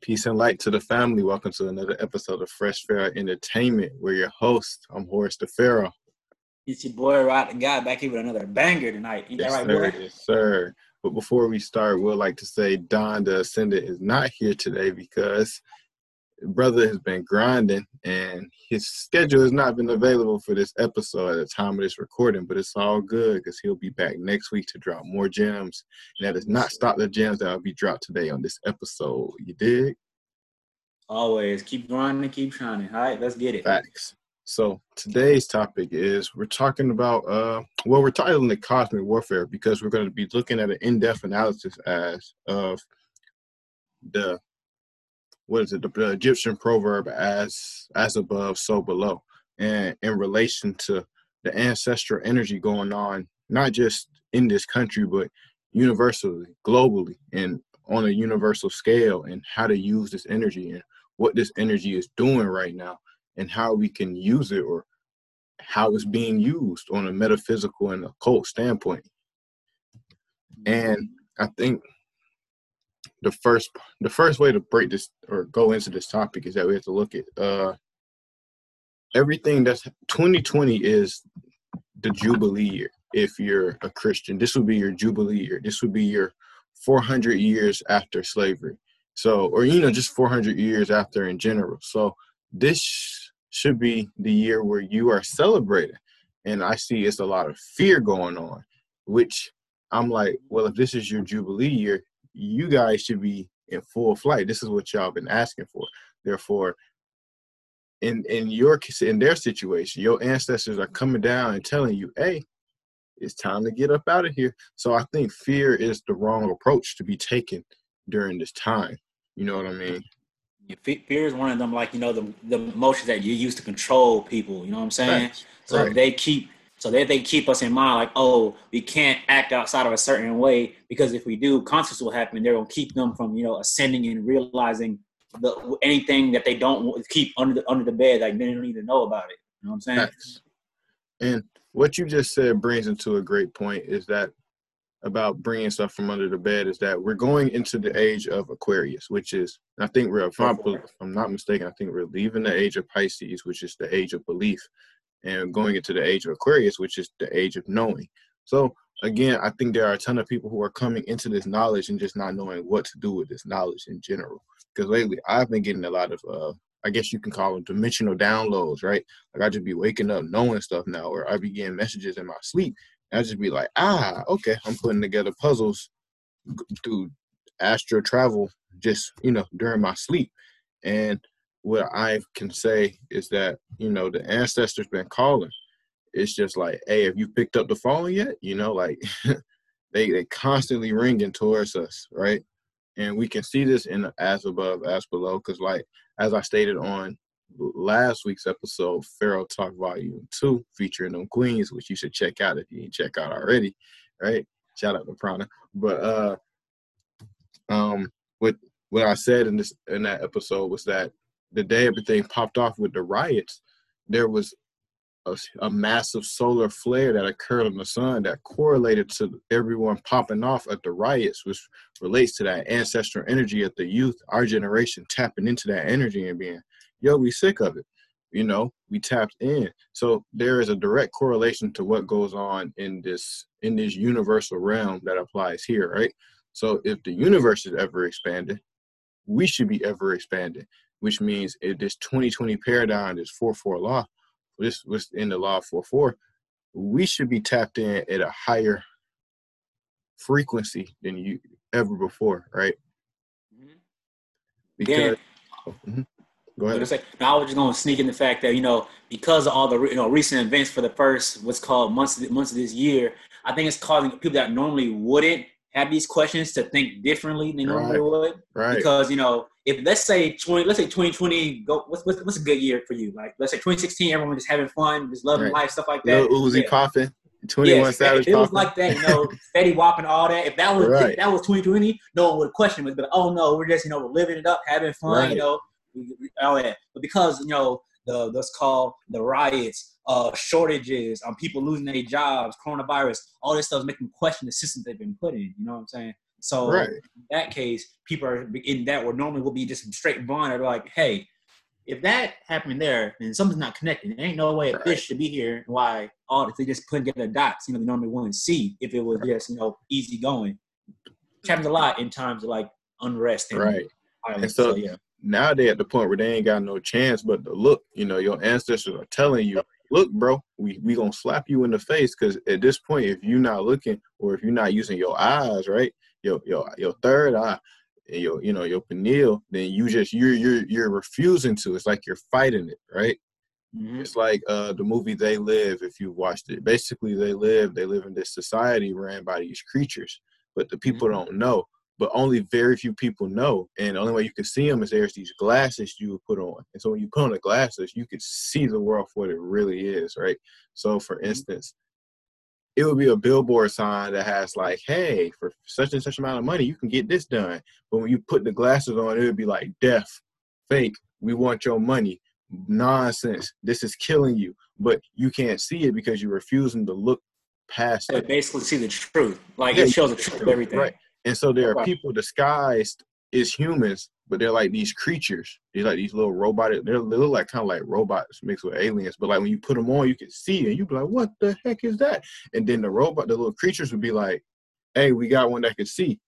Peace and light to the family. Welcome to another episode of Phresh Pharaoh Entertainment. We're your host. I'm Horus the Pharaoh. It's your boy Rod the God back here with another banger tonight. Ain't yes, that right, sir. boy? Yes, sir. But before we start, we'd like to say Don the Ascendant is not here today because brother has been grinding and his schedule has not been available for this episode at the time of this recording, but it's all good because he'll be back next week to drop more gems. And that does not stop the gems that will be dropped today on this episode. You dig? Always keep grinding, keep shining. All right, let's get it. Facts. So today's topic is we're talking about uh well we're titling it cosmic warfare because we're going to be looking at an in-depth analysis as of the what is it the, Egyptian proverb as as above so below and in relation to the ancestral energy going on not just in this country but universally globally and on a universal scale and how to use this energy and what this energy is doing right now and how we can use it or how it's being used on a metaphysical and occult standpoint. And I think the first the first way to break this or go into this topic is that we have to look at uh everything that's 2020 is the jubilee year if you're a christian. This would be your jubilee year. This would be your 400 years after slavery. So or you know just 400 years after in general. So this should be the year where you are celebrating. And I see it's a lot of fear going on, which I'm like, well, if this is your Jubilee year, you guys should be in full flight. This is what y'all been asking for. Therefore, in in your in their situation, your ancestors are coming down and telling you, hey, it's time to get up out of here. So I think fear is the wrong approach to be taken during this time. You know what I mean? Fear is one of them, like you know, the the emotions that you use to control people. You know what I'm saying? Right. So Right. they keep, so they they keep us in mind, like, oh, we can't act outside of a certain way because if we do, consequences will happen. They're gonna keep them from you know ascending and realizing the anything that they don't keep under the under the bed, like they don't need to know about it. You know what I'm saying? Facts. And what you just said brings into a great point is that about bringing stuff from under the bed is that we're going into the age of Aquarius, which is, I think we're, if I'm, if I'm not mistaken, I think we're leaving the age of Pisces, which is the age of belief, and going into the age of Aquarius, which is the age of knowing. So, again, I think there are a ton of people who are coming into this knowledge and just not knowing what to do with this knowledge in general. Because lately, I've been getting a lot of, uh, I guess you can call them dimensional downloads, right? Like I just be waking up knowing stuff now, or I be getting messages in my sleep. And I just be like, ah, okay, I'm putting together puzzles through astral travel, just you know, during my sleep. And what I can say is that you know the ancestors been calling. It's just like, hey, have you picked up the phone yet? You know, like they they constantly ringing towards us, right? And we can see this in as above, as below, because like as I stated on last week's episode, Pharaoh Talk Volume 2, featuring them queens, which you should check out if you didn't check out already, right? Shout out to Prana. But uh um what what I said in this in that episode was that the day everything popped off with the riots, there was a, a massive solar flare that occurred on the sun that correlated to everyone popping off at the riots, which relates to that ancestral energy of the youth, our generation tapping into that energy and being yo, we sick of it. You know, we tapped in. So there is a direct correlation to what goes on in this in this universal realm that applies here, right? So if the universe is ever expanded, we should be ever expanding, which means if this 2020 paradigm, this 4-4 law, this was in the law 4-4, we should be tapped in at a higher frequency than you ever before, right? Because Mhm. go Like I ahead. say, I was just gonna sneak in the fact that you know because of all the you know recent events for the first what's called months months of this year, I think it's causing people that normally wouldn't have these questions to think differently than they normally would. Right. Because you know if let's say twenty, let's say twenty twenty, go what's, what's what's a good year for you? Like let's say twenty sixteen, everyone just having fun, just loving Right. life, stuff like that. Lil Uzi Yeah. popping, 21 Yes, Savage if it was popping. like that, you know, steady whopping all that. If that was Right. if that was 2020, no one would question it. But oh no, we're just you know we're living it up, having fun, Right. you know, all that. But because you know the that's called the riots, uh, shortages, um, people losing their jobs, coronavirus, all this stuff is making them question the system they've been put in. You know what I'm saying? So Right. in that case, people are in that where normally will be just straight bond They're like, hey, if that happened there, then something's not connected. There ain't no way a Right. fish should be here. Why all if they just put together dots, you know, they normally wouldn't see if it was just, you know, easy going. Which happens a lot in times of like unrest and Right. violence. so- so yeah. Now they at the point where they ain't got no chance but to look. You know, your ancestors are telling you, look, bro, we we gonna slap you in the face because at this point, if you're not looking or if you're not using your eyes, right, your your your third eye, your you know your pineal, then you just you're you're you're refusing to. It's like you're fighting it, right? Mhm. It's like uh, the movie They Live, if you've watched it. Basically, they live, they live in this society ran by these creatures, but the people don't know. But only very few people know. And the only way you can see them is there's these glasses you put on. And so when you put on the glasses, you could see the world for what it really is, right? So, for instance, it would be a billboard sign that has like, hey, for such and such amount of money, you can get this done. But when you put the glasses on, it would be like "Deaf, fake, we want your money nonsense. This is killing you, but you can't see it because you're refusing to look past it. basically see the truth. Like Yeah, it shows the truth of everything. Right. And so there are people disguised as humans, but they're like these creatures. They're like these little robotic. They're, they look like kind of like robots mixed with aliens. But like when you put them on, you can see and you be like, "What the heck is that?" And then the robot, the little creatures would be like, "Hey, we got one that can see,"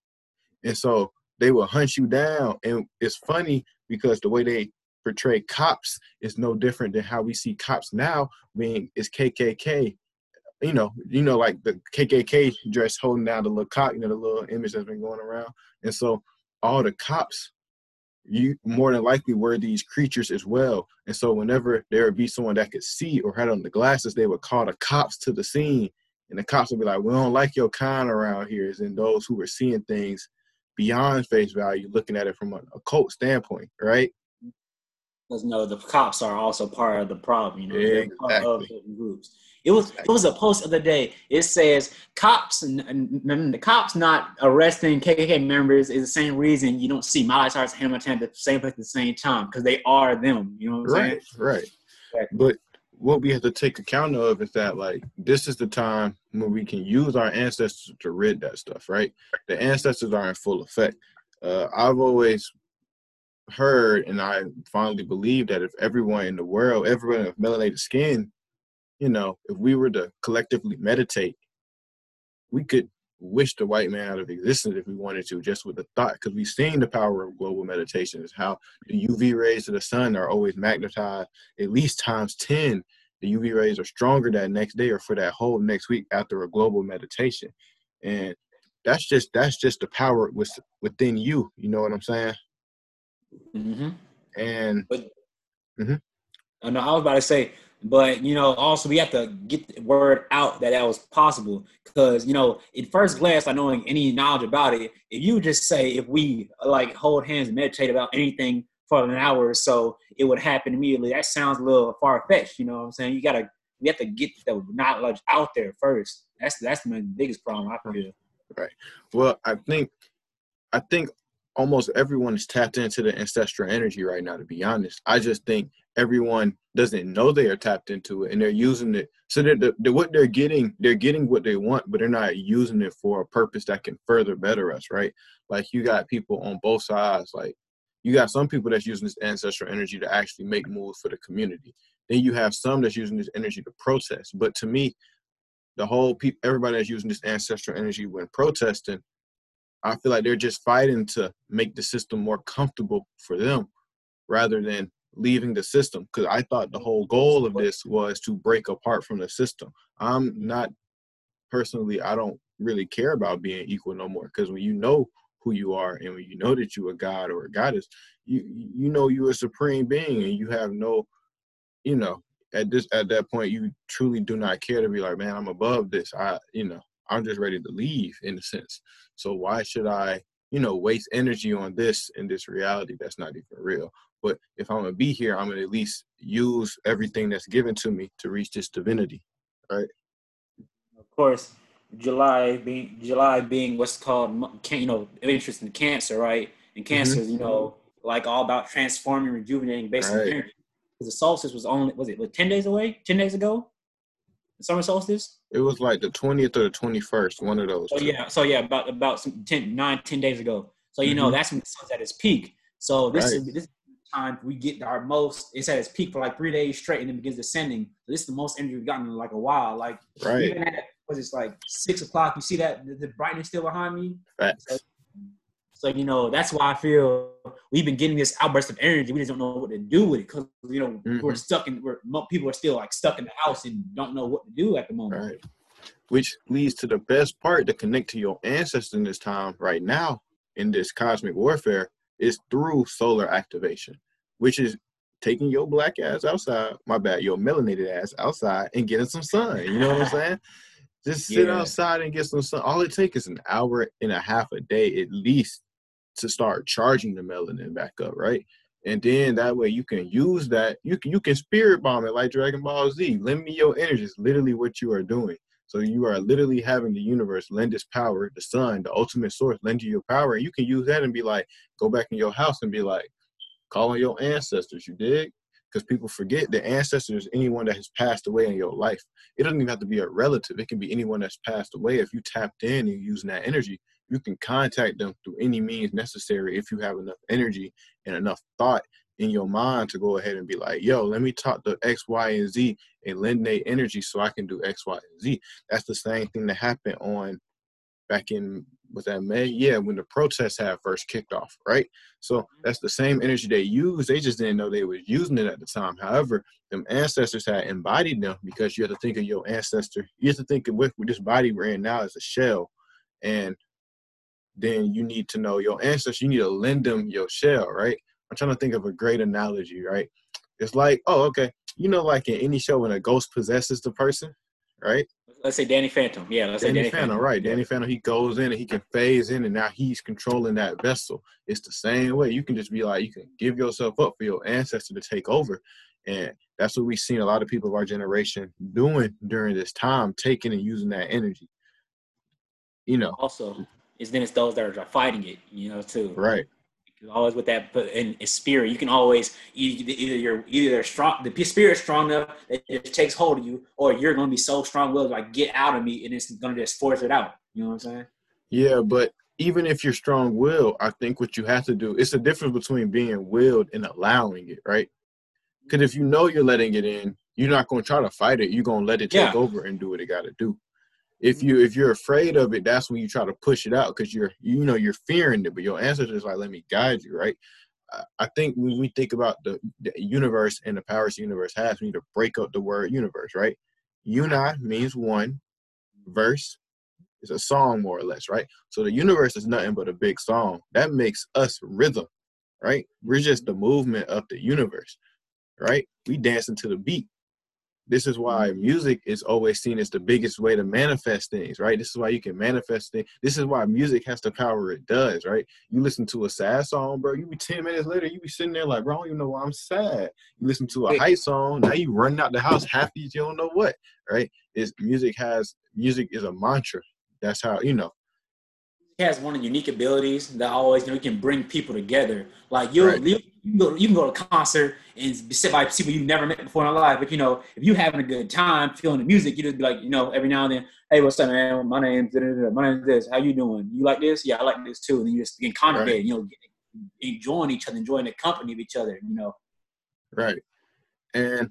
and so they will hunt you down. And it's funny because the way they portray cops is no different than how we see cops now being it's KKK. You know, you know, like the KKK dress holding down the little cop, you know, the little image that's been going around. And so all the cops, you more than likely were these creatures as well. And so whenever there would be someone that could see or had on the glasses, they would call the cops to the scene. And the cops would be like, We don't like your kind around here. Is in those who were seeing things beyond face value, looking at it from an occult standpoint, right? Because no, the cops are also part of the problem. You know, they're part of Exactly. certain groups. It was it was a post of the day. It says cops and, the cops not arresting KKK members is the same reason you don't see Miley Cyrus and Montana at the same place at the same time because they are them. You know what I'm saying? Right, right. But what we have to take account of is that like this is the time when we can use our ancestors to rid that stuff, right? The ancestors are in full effect. Uh, I've always heard and I finally believe that if everyone in the world, everyone with melanated skin, you know, if we were to collectively meditate, we could wish the white man out of existence if we wanted to, just with the thought, because we've seen the power of global meditation is how the UV rays of the sun are always magnetized at least times 10 the uv rays are stronger that next day or for that whole next week after a global meditation. And that's just that's just the power with, within you you know what i'm saying? Mm-hmm. and I know I was about to say, but you know, also we have to get the word out that that was possible because you know, at first glance, not knowing any knowledge about it, if you just say if we like hold hands and meditate about anything for an hour or so, it would happen immediately. That sounds a little far fetched. You know what I'm saying? You gotta we have to get the knowledge out there first. That's that's my biggest problem. I feel. Right. Well i think i think almost everyone is tapped into the ancestral energy right now to be honest. I just think everyone doesn't know they are tapped into it and they're using it. So they're, they're what they're getting they're getting what they want but they're not using it for a purpose that can further better us right? Like you got people on both sides like you got some people that's using this ancestral energy to actually make moves for the community. Then you have some that's using this energy to protest. But to me the whole people everybody that's using this ancestral energy when protesting i feel like they're just fighting to make the system more comfortable for them rather than leaving the system because i thought the whole goal of this was to break apart from the system. I'm not personally i don't really care about being equal no more because when you know who you are and when you know that you're a god or a goddess you you know you're a supreme being and you have no you know at this at that point you truly do not care to be like man i'm above this. I you know i'm just ready to leave in a sense so why should i you know waste energy on this in this reality that's not even real but if i'm gonna be here i'm gonna at least use everything that's given to me to reach this divinity right? Of course, July being July being what's called you know interest in cancer, right? And mm-hmm. cancer, is, you know, like all about transforming, rejuvenating, basically. Right. energy. 'Cause the solstice was only was it what, ten days away? Ten days ago? Summer solstice. It was like the twentieth or the twenty first, one of those. So two. yeah, so yeah, about about some 10, 9, 10 days ago. So you know Mhm. that's when the sun's at its peak. So this is Right. this is the time we get our most. It's at its peak for like three days straight, and then begins descending. This is the most energy we've gotten in like a while. Like Right. even at was it's like six o'clock. You see that the, the brightness still behind me. Facts. So you know that's why I feel we've been getting this outburst of energy. We just don't know what to do with it because you know Mhm. we're stuck in. We're people are still like stuck in the house and don't know what to do at the moment. Right. Which leads to the best part to connect to your ancestors in this time right now in this cosmic warfare is through solar activation, which is taking your black ass outside, my bad, your melanated ass outside and getting some sun. You know what I'm saying? Just sit Yeah. outside and get some sun. All it takes is an hour and a half a day at least to start charging the melanin back up, right? And then that way you can use that. You can you can spirit bomb it like Dragon Ball Z. Lend me your energy. It's literally what you are doing. So you are literally having the universe lend its power, the sun, the ultimate source, lend you your power. And you can use that and be like, go back in your house and be like, call on your ancestors, you dig? Because people forget the ancestors, anyone that has passed away in your life. It doesn't even have to be a relative. It can be anyone that's passed away. If you tapped in and using that energy, you can contact them through any means necessary if you have enough energy and enough thought in your mind to go ahead and be like, yo, let me talk to X, Y, and Z and lend their energy so I can do X, Y, and Z. That's the same thing that happened on back in was that May? Yeah, when the protests had first kicked off, right? So mm-hmm. that's the same energy they used. They just didn't know they was using it at the time. However, them ancestors had embodied them because you have to think of your ancestor. You have to think of with this body we're in now as a shell, and then you need to know your ancestors. You need to lend them your shell, right? I'm trying to think of a great analogy, right? It's like, oh, okay, you know, like in any show when a ghost possesses the person, right? Let's say Danny Phantom. Yeah, let's say Danny, Danny Phantom, Phantom. right? Danny Phantom, he goes in and he can phase in, and now he's controlling that vessel. It's the same way. You can just be like, you can give yourself up for your ancestor to take over, and that's what we've seen a lot of people of our generation doing during this time, taking and using that energy. You know, Also, it's then it's those that are fighting it. You know, too. right? always with that but in, spirit you can always either, you're either strong the spirit's strong enough that it takes hold of you or you're going to be so strong willed like get out of me and it's going to just force it out you know what i'm saying Yeah, but even if you're strong willed, I think what you have to do it's a difference between being willed and allowing it, right? Mm-hmm. Because if you know you're letting it in, you're not gonna try to fight it. You're gonna let it take Yeah. over and do what it gotta do. If you if you're afraid of it, that's when you try to push it out because you're you know you're fearing it, but your ancestors like let me guide you, right? I- think when we think about the, the universe and the powers the universe has, we need to break up the word universe, right? Uni means one, verse is a song more or less, right? So the universe is nothing but a big song. That makes us rhythm, right? We're just the movement of the universe, right? We dancing to the beat. This is why mm-hmm. music is always seen as the biggest way to manifest things, right? This is why you can manifest things. This is why music has the power it does, right? You listen to a sad song, bro. You be 10 minutes later, you be sitting there like, bro, I don't even know why I'm sad. You listen to a hype song, now you running out the house happy as you don't know what, right? Is music has music is a mantra. That's how you know. Has one of the unique abilities that always you know he can bring people together. Like you, Right. you, you can go you can go to a concert and be sit by people you've never met before in your life. But you know, if you having a good time feeling the music, you just be like, you know, every now and then, hey, what's up, man? My name's my name's this. How you doing? You like this? Yeah, I like this too. And then you just begin congregating, you know, enjoying each other, enjoying the company of each other. You know, Right. And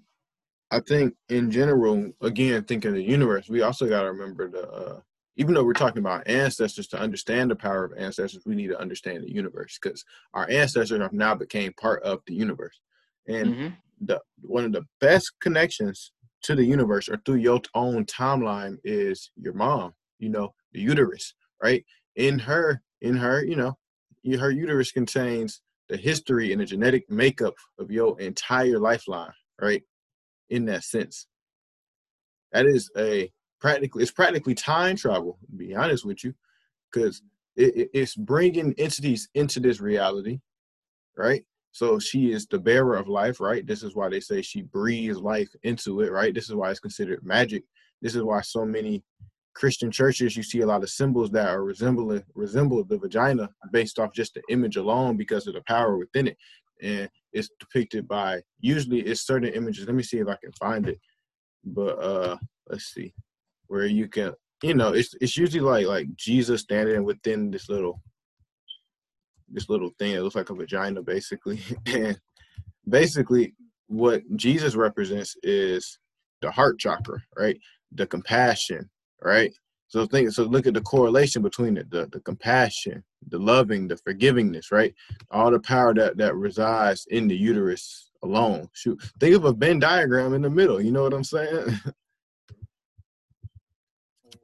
I think in general, again, thinking of the universe, we also got to remember the, uh, even though we're talking about ancestors, to understand the power of ancestors, we need to understand the universe because our ancestors have now became part of the universe. And Mhm. the one of the best connections to the universe or through your own timeline is your mom, you know, the uterus, right? In her, in her, you know, her uterus contains the history and the genetic makeup of your entire lifeline, right? In that sense. That is a practically it's practically time travel, to be honest with you, because it, it- it's bringing entities into this reality, right? So she is the bearer of life, right? This is why they say she breathes life into it, right? This is why it's considered magic. This is why so many Christian churches you see a lot of symbols that are resembling resemble the vagina based off just the image alone because of the power within it. And it's depicted by usually it's certain images. Let me see if I can find it. But uh let's see, where you can, you know, it's it's usually like like Jesus standing within this little this little thing that looks like a vagina, basically, and basically what Jesus represents is the heart chakra, right? The compassion, right? So think so look at the correlation between it, the, the compassion, the loving, the forgivingness, right? All the power that, that resides in the uterus alone. Shoot. Think of a Venn diagram in the middle. You know what I'm saying?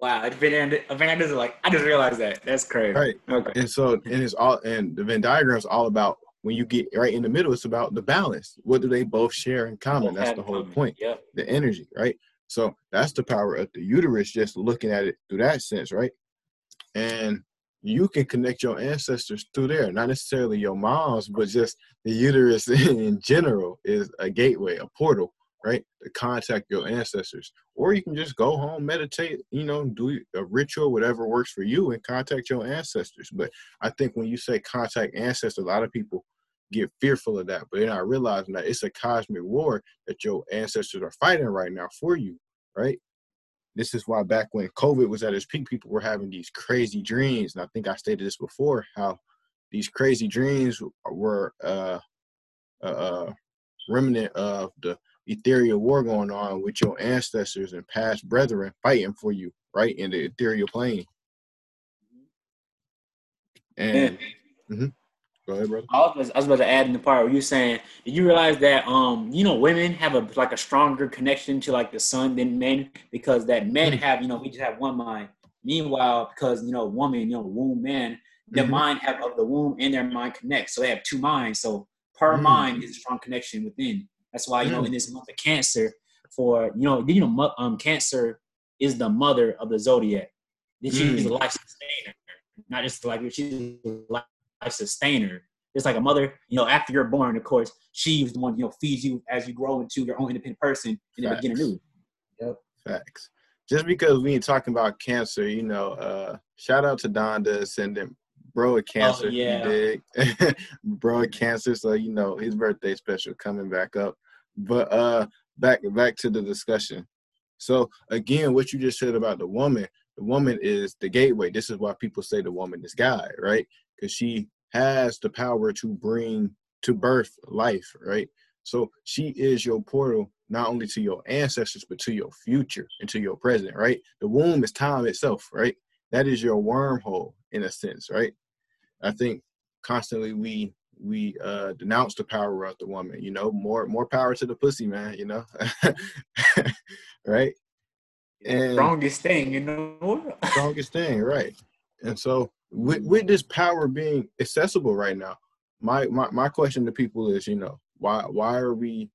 Wow, a Venn diagram like I just realized that. That's crazy. Right. Okay. And so and it's all and the Venn diagram is all about when you get right in the middle, it's about the balance. What do they both share in common? Both That's the whole common. point. Yep. The energy, right? So that's the power of the uterus, just looking at it through that sense, right? And you can connect your ancestors through there, not necessarily your mom's, but just the uterus in general is a gateway, a portal, right? To contact your ancestors. Or you can just go home, meditate, you know, do a ritual, whatever works for you, and contact your ancestors. But I think when you say contact ancestors, a lot of people get fearful of that, but they're not realizing that it's a cosmic war that your ancestors are fighting right now for you, right? This is why back when COVID was at its peak, people were having these crazy dreams. And I think I stated this before, how these crazy dreams were uh, uh, remnant of the ethereal war going on with your ancestors and past brethren fighting for you, right, in the ethereal plane. And mm-hmm. Go ahead, brother. I was, I was about to add in the part where you're saying, did you realize that um, you know, women have a like a stronger connection to like the sun than men because that men mm-hmm. have, you know, we just have one mind. Meanwhile, because you know, woman, you know, womb man, their mm-hmm. mind have of the womb and their mind connect. So they have two minds. So per mm-hmm. mind is a strong connection within. That's why, you know, mm. in this month of cancer, for you know, you know, um, cancer is the mother of the zodiac. She's mm. a life sustainer, not just like she's a life sustainer. It's like a mother, you know, after you're born, of course, she's the one, you know, feeds you as you grow into your own independent person and then begin anew. Yep. Facts. Just because we ain't talking about cancer, you know, uh, shout out to Don Donda Ascendant, bro with cancer. Oh, yeah. bro with cancer, so you know his birthday special coming back up. But uh back back to the discussion. So again, what you just said about the woman, the woman is the gateway. This is why people say the woman is God, right? Because she has the power to bring to birth life, right? So she is your portal not only to your ancestors but to your future and to your present, right? The womb is time itself, right? That is your wormhole in a sense, right? I think constantly we we uh denounce the power of the woman, you know, more more power to the pussy, man, you know. right? And strongest thing, you know. strongest thing, right. And so with, with this power being accessible right now, my, my my question to people is, you know, why why are we,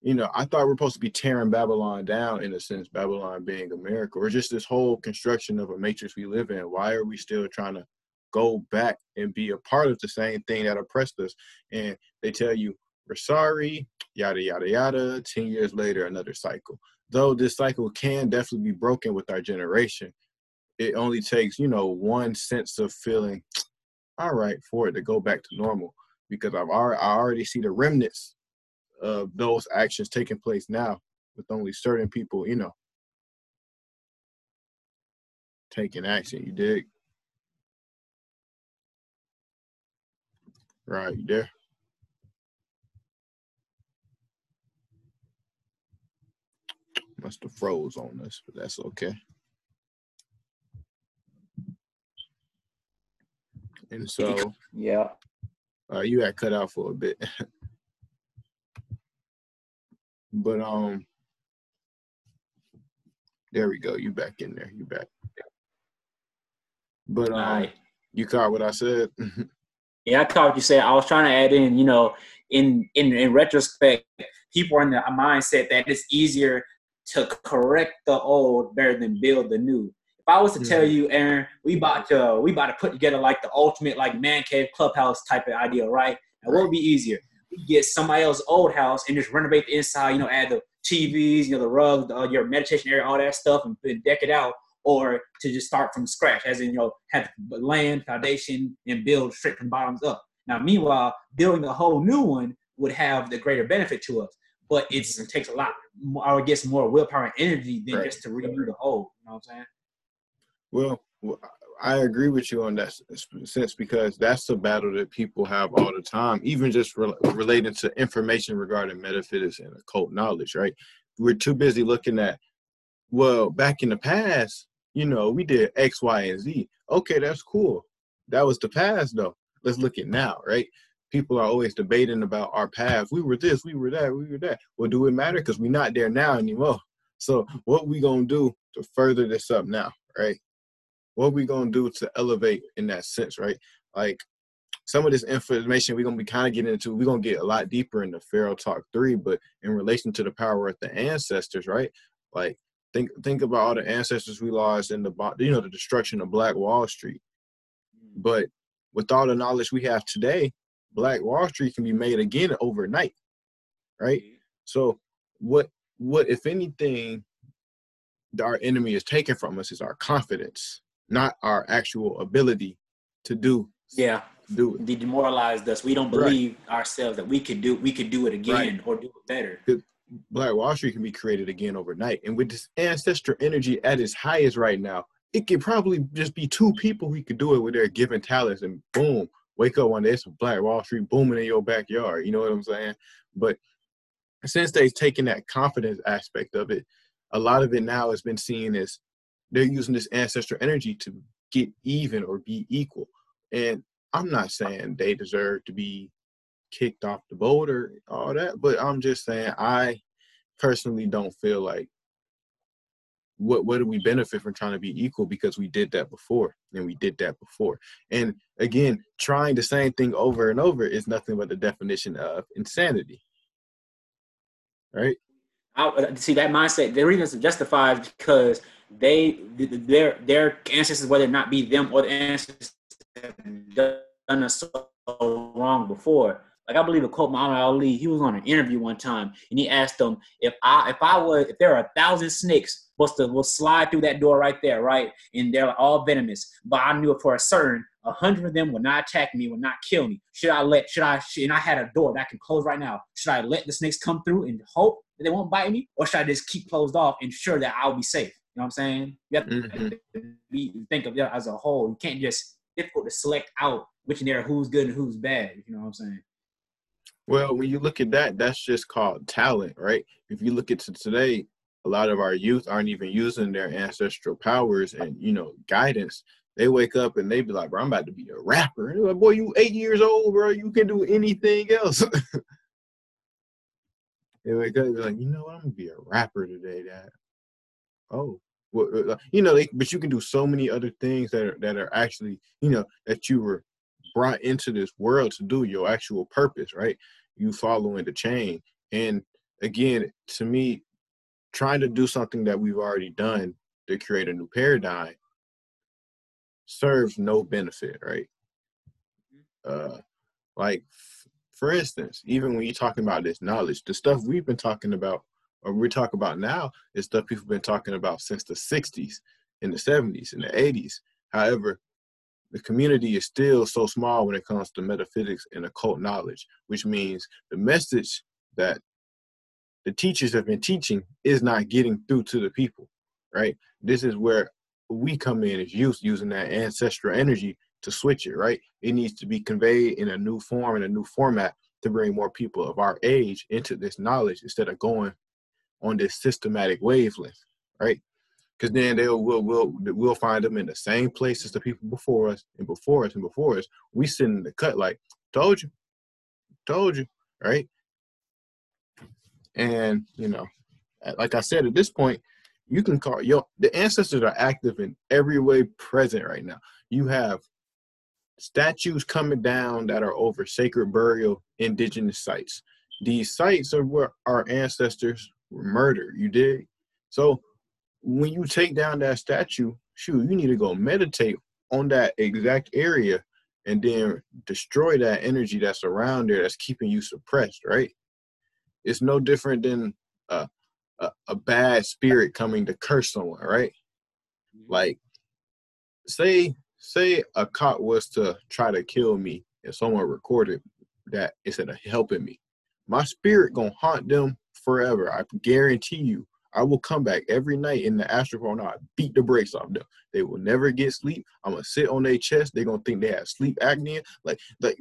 you know, I thought we are supposed to be tearing Babylon down in a sense, Babylon being America, or just this whole construction of a matrix we live in. Why are we still trying to go back and be a part of the same thing that oppressed us? And they tell you, we're sorry, yada yada yada. Ten years later, another cycle. Though this cycle can definitely be broken with our generation, it only takes you know one sense of feeling all right for it to go back to normal because I've already, I already see the remnants of those actions taking place now with only certain people, you know, taking action. You dig? Right, there? Must have froze on us, but that's okay. and so yeah, uh, you had cut out for a bit, but um, there we go. You back in there. You back. But um, right. you caught what I said. yeah, I caught what you said. I was trying to add in, you know, in in in retrospect, people are in the mindset that it's easier to correct the old better than build the new. If I was to tell you, Aaron, we about to we about to put together like the ultimate like man cave clubhouse type of idea, right? And what would be easier? We get somebody else's old house and just renovate the inside, you know, add the TVs, you know, the rugs, uh, your meditation area, all that stuff, and, and deck it out, or to just start from scratch, as in you know, have land foundation and build straight from bottoms up. Now, meanwhile, building a whole new one would have the greater benefit to us. but it's, it takes a lot more, or it gets more willpower and energy than Right. just to redo the whole. You know what I'm saying? Well, well, I agree with you on that sense because that's the battle that people have all the time, even just re- relating to information regarding metaphysics and occult knowledge, right? We're too busy looking at, well, back in the past, you know, we did X, Y, and Z. Okay, that's cool. That was the past, though. Let's look at now, right? People are always debating about our past. We were this, we were that, we were that. Well, do it matter? Because we're not there now anymore. So, what we gonna do to further this up now, right? what we gonna do to elevate in that sense, right? Like some of this information we're gonna be kind of getting into, we're gonna get a lot deeper into Pharaoh Talk 3, but in relation to the power of the ancestors, right? Like think think about all the ancestors we lost in the you know the destruction of Black Wall Street. Mm. But with all the knowledge we have today, Black Wall Street can be made again overnight, right? So what what if anything our enemy is taking from us is our confidence, not our actual ability to do Yeah, do it. they demoralized us. We don't Right. believe ourselves that we could do we could do it again Right. or do it better. Black Wall Street can be created again overnight. And with this ancestral energy at its highest right now, it could probably just be two people who could do it with their given talents and boom, wake up one day, it's Black Wall Street booming in your backyard. You know what I'm saying? But since they've taken that confidence aspect of it, a lot of it now has been seen as they're using this ancestral energy to get even or be equal. And I'm not saying they deserve to be kicked off the or all that, but I'm just saying I personally don't feel like what what do we benefit from trying to be equal because we did that before and we did that before. And again, trying the same thing over and over is nothing but the definition of insanity. Right? I, see that mindset. The reason it's justified because they their their ancestors, whether it not be them or the ancestors, have done us so wrong before. Like I believe a quote Muhammad Ali. He was on an interview one time, and he asked them if I if I was if there are a thousand snakes was to will slide through that door right there, right, and they're all venomous, but I knew for a certain a hundred of them would not attack me, would not kill me. Should I let? Should I? Should, and I had a door that I can close right now. Should I let the snakes come through and hope that they won't bite me, or should I just keep closed off and sure that I'll be safe? You know what I'm saying? You have to Mhm. be, think of it as a whole. You can't just difficult to select out which there who's good and who's bad. You know what I'm saying? Well, when you look at that, that's just called talent, right? If you look at to today, a lot of our youth aren't even using their ancestral powers and you know guidance. They wake up and they be like, "Bro, I'm about to be a rapper." And like, Boy, you eight years old, bro. You can do anything else. they wake up and be like, "You know what? I'm gonna be a rapper today, Dad." Oh, well, uh, you know, they, but you can do so many other things that are that are actually, you know, that you were brought into this world to do your actual purpose, right? You following the chain. And again, to me, trying to do something that we've already done to create a new paradigm serves no benefit, right? Uh, like, for instance, even when you're talking about this knowledge, the stuff we've been talking about, or we're talking about now, is stuff people have been talking about since the 60s, in the 70s, in the 80s. However, the community is still so small when it comes to metaphysics and occult knowledge, which means the message that the teachers have been teaching is not getting through to the people, right? This is where we come in as youth using that ancestral energy to switch it, right? It needs to be conveyed in a new form, in a new format to bring more people of our age into this knowledge instead of going on this systematic wavelength, right? Because then they'll we'll, we'll we'll find them in the same place as the people before us and before us and before us. We sit in the cut like, told you, told you, right? And you know, like I said, at this point, you can call your the ancestors are active in every way present right now. You have statues coming down that are over sacred burial indigenous sites. These sites are where our ancestors were murdered. You dig? So when you take down that statue, shoot, you need to go meditate on that exact area and then destroy that energy that's around there that's keeping you suppressed, right? It's no different than a, a, a bad spirit coming to curse someone, right? Mm-hmm. Like, say say a cop was to try to kill me and someone recorded that instead of helping me, my spirit gonna haunt them forever. I guarantee you, I will come back every night in the astral and I beat the brakes off them. They will never get sleep. I'm gonna sit on their chest. They're gonna think they have sleep apnea. Like like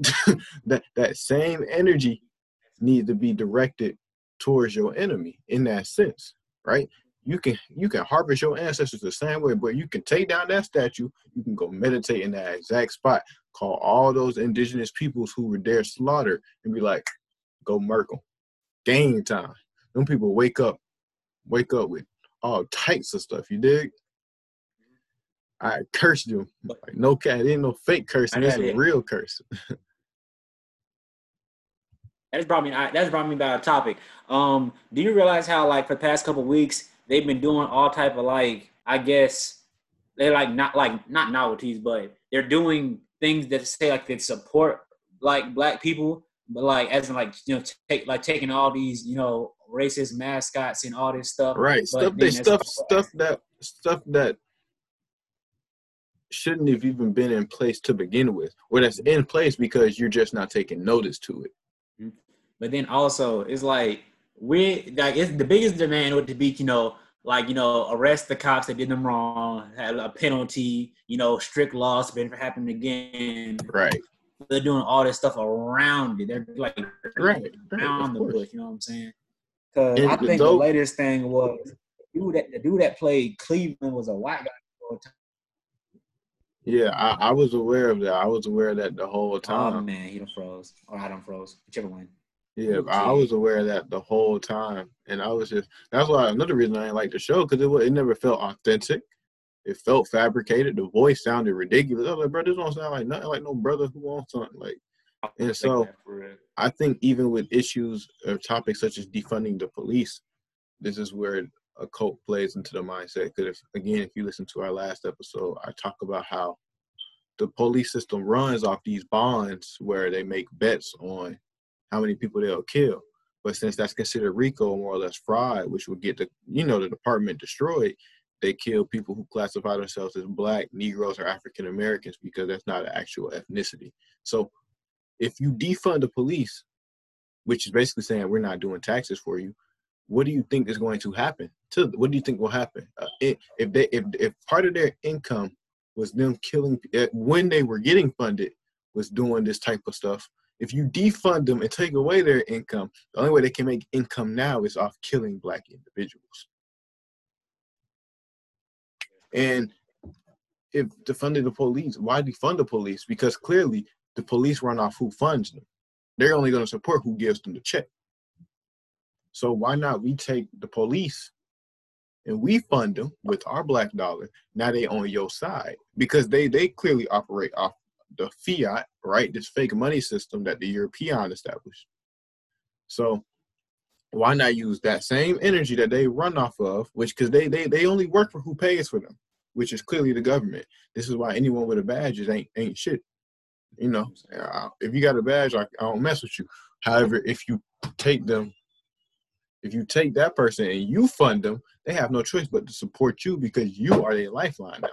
that that same energy needs to be directed towards your enemy in that sense, right? You can you can harvest your ancestors the same way, but you can take down that statue. You can go meditate in that exact spot. Call all those indigenous peoples who were there slaughtered and be like, go Merkel. Game time. Them people wake up, wake up with all types of stuff. You dig? I cursed you. Like, no cat, ain't no fake cursing. It's a real curse. that's brought me. That's brought me about a topic. Um, do you realize how like for the past couple weeks they've been doing all type of like I guess they're like not like not novelties, but they're doing things that say like they support like black people, but like as in like you know take like taking all these you know racist mascots and all this stuff. Right. Stuff they stuff stuff that stuff that shouldn't have even been in place to begin with, or that's in place because you're just not taking notice to it. Mm-hmm. But then also, it's like we like it's the biggest demand would to be you know like you know arrest the cops that did them wrong, have a penalty, you know strict laws to for happening again. Right. They're doing all this stuff around it. They're like right around the bush. You know what I'm saying? Because I think the latest thing was the dude that the dude that played Cleveland was a white guy. Yeah, I, I, was aware of that. I was aware of that the whole time. Oh man, he done froze. Or I done froze. Whichever one. Yeah, I was aware of that the whole time, and I was just that's why another reason I didn't like the show because it it never felt authentic. It felt fabricated. The voice sounded ridiculous. I was like, bro, this don't sound like nothing like no brother who wants something like. And so I think even with issues or topics such as defunding the police, this is where occult plays into the mindset. Because again, if you listen to our last episode, I talk about how the police system runs off these bonds where they make bets on how many people they'll kill. But since that's considered RICO, more or less fraud, which would get the you know the department destroyed, they kill people who classify themselves as black, Negroes, or African Americans because that's not an actual ethnicity. So if you defund the police, which is basically saying we're not doing taxes for you, what do you think is going to happen? To what do you think will happen uh, if they if if part of their income was them killing uh, when they were getting funded was doing this type of stuff if you defund them and take away their income, the only way they can make income now is off killing black individuals. And if defunding the police, why defund the police? Because clearly the police run off who funds them. They're only going to support who gives them the check. So why not we take the police and we fund them with our black dollar? Now they on your side because they they clearly operate off the fiat, right? This fake money system that the European established. So why not use that same energy that they run off of, which because they, they they only work for who pays for them, which is clearly the government. This is why anyone with a badge is ain't ain't shit. You know, if you got a badge, I, I don't mess with you. However, if you take them, if you take that person and you fund them, they have no choice but to support you because you are their lifeline now.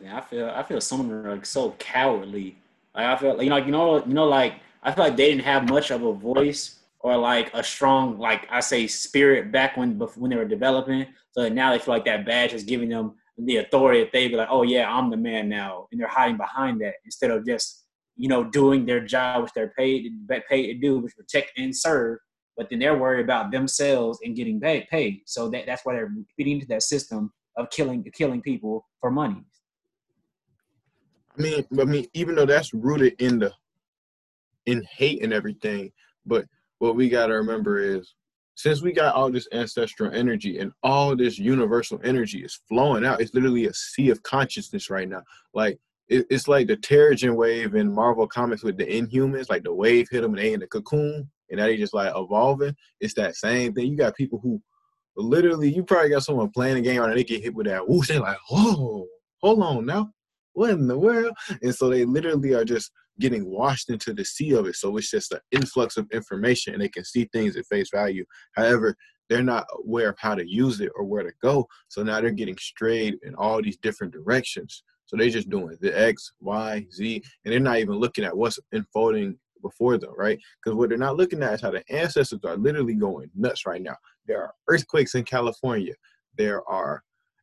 Yeah, I feel I feel some of them are like so cowardly. Like I feel like you know, you know, you know, like I feel like they didn't have much of a voice or like a strong, like I say, spirit back when when they were developing. So now they feel like that badge is giving them the authority they be like, oh yeah, I'm the man now, and they're hiding behind that instead of just you know doing their job, which they're paid paid to do, which protect and serve. But then they're worried about themselves and getting paid. paid. So that, that's why they're feeding into that system of killing killing people for money. I mean, I mean, even though that's rooted in the in hate and everything, but what we gotta remember is since we got all this ancestral energy and all this universal energy is flowing out, it's literally a sea of consciousness right now. Like it, it's like the Terrigen wave in Marvel comics with the Inhumans, like the wave hit them and they in the cocoon, and now they just like evolving. It's that same thing. You got people who literally, you probably got someone playing a game and they get hit with that whoosh. They're like, oh, hold on now what in the world? And so they literally are just getting washed into the sea of it. So it's just an influx of information and they can see things at face value. However, they're not aware of how to use it or where to go. So now they're getting strayed in all these different directions. So they're just doing the X, Y, Z, and they're not even looking at what's unfolding before them, right? Because what they're not looking at is how the ancestors are literally going nuts right now. There are earthquakes in California. There are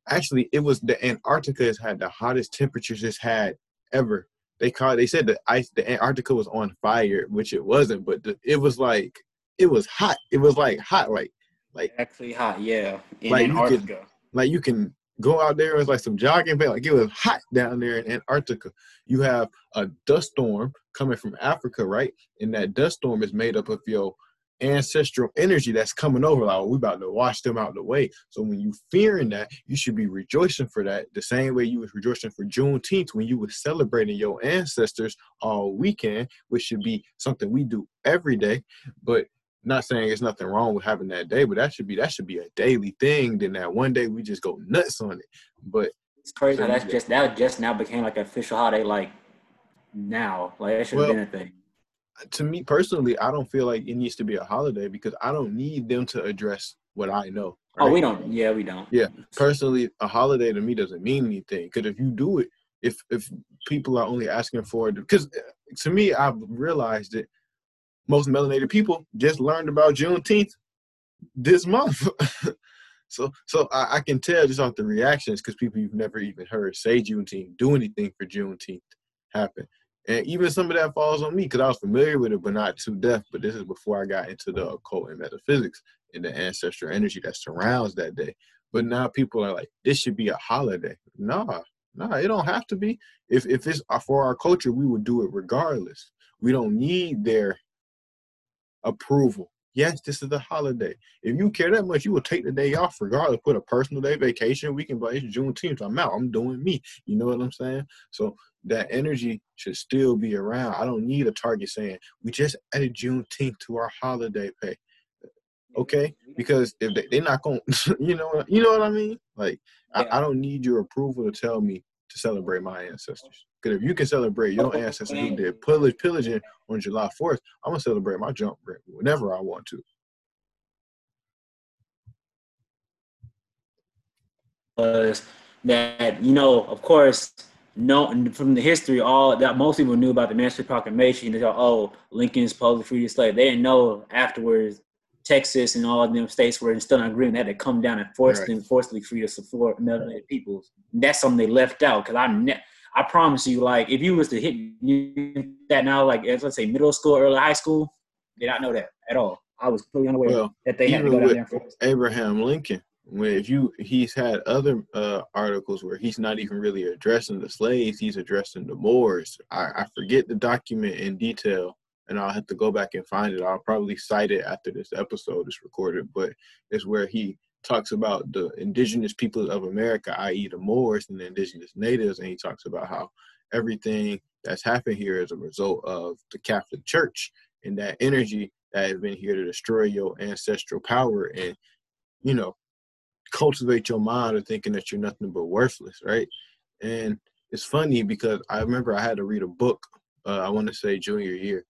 actually it was the Antarctica has had the hottest temperatures it's had ever. They called they said the ice the Antarctica was on fire, which it wasn't, but the, it was like it was hot. It was like hot, like like actually hot, yeah. In like Antarctica. You can, like you can go out there with like some jogging pants. Like it was hot down there in Antarctica. You have a dust storm coming from Africa, right? And that dust storm is made up of your ancestral energy that's coming over. Like, we about to wash them out the way. So when you fearing that, you should be rejoicing for that. The same way you was rejoicing for Juneteenth when you was celebrating your ancestors all weekend, which should be something we do every day. But not saying it's nothing wrong with having that day, but that should be that should be a daily thing. Then that one day we just go nuts on it. But it's crazy so how that's just that just now became like an official holiday. Like now, like that should have well, been a thing. To me personally, I don't feel like it needs to be a holiday because I don't need them to address what I know. Right? Oh, we don't. Yeah, we don't. Yeah, personally, a holiday to me doesn't mean anything. Because if you do it, if if people are only asking for it, because uh, to me, I've realized that most melanated people just learned about Juneteenth this month. so so I, I, can tell just off the reactions because people you've never even heard say Juneteenth, do anything for Juneteenth happen. And even some of that falls on me because I was familiar with it, but not too deaf. But this is before I got into the occult and metaphysics and the ancestral energy that surrounds that day. But now people are like, this should be a holiday. Nah, nah, it don't have to be. If if it's uh, for our culture, we would do it regardless. We don't need their approval. Yes, this is a holiday. If you care that much, you will take the day off regardless. Put a personal day vacation. We can play Juneteenth. I'm out. I'm doing me. You know what I'm saying? So that energy should still be around. I don't need a Target saying we just added Juneteenth to our holiday pay. Okay, because if they, they're not going, you know, you know what I mean. Like I, I don't need your approval to tell me to celebrate my ancestors. Because if you can celebrate your ancestors who did pillage, pillaging on July 4th, I'm gonna celebrate my jump whenever I want to. Was that you know, of course, no from the history, all that most people knew about the Emancipation Proclamation. They thought, oh, Lincoln supposed to free the slave. They didn't know afterwards Texas and all of them states were still in agreement. They had to come down and force right. them forcibly free the support melanated peoples. That's something they left out because I ne- I promise you, like if you was to hit that now, like as let's say middle school, early high school, did not know that at all. I was completely unaware well, that they had to go down there and. Abraham Lincoln, when if you he's had other uh, articles where he's not even really addressing the slaves, he's addressing the Moors. I, I forget the document in detail and I'll have to go back and find it. I'll probably cite it after this episode is recorded, but it's where he talks about the indigenous peoples of America, i.e., the Moors and the indigenous natives, and he talks about how everything that's happened here is a result of the Catholic Church and that energy that has been here to destroy your ancestral power and, you know, cultivate your mind of thinking that you're nothing but worthless, right? And it's funny because I remember I had to read a book, uh, I want to say junior year,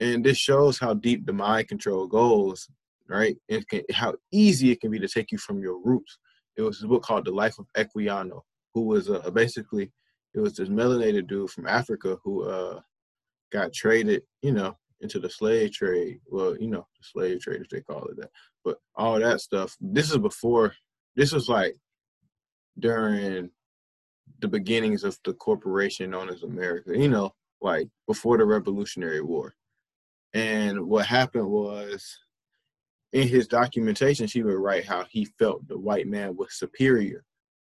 and this shows how deep the mind control goes, right? And can, how easy it can be to take you from your roots. It was a book called The Life of Equiano, who was uh, basically it was this melanated dude from Africa who uh, got traded, you know, into the slave trade. Well, you know, the slave trade, if they call it that. But all that stuff. This is before. This was like during the beginnings of the corporation known as America. You know, like before the Revolutionary War. And what happened was, in his documentation, she would write how he felt the white man was superior.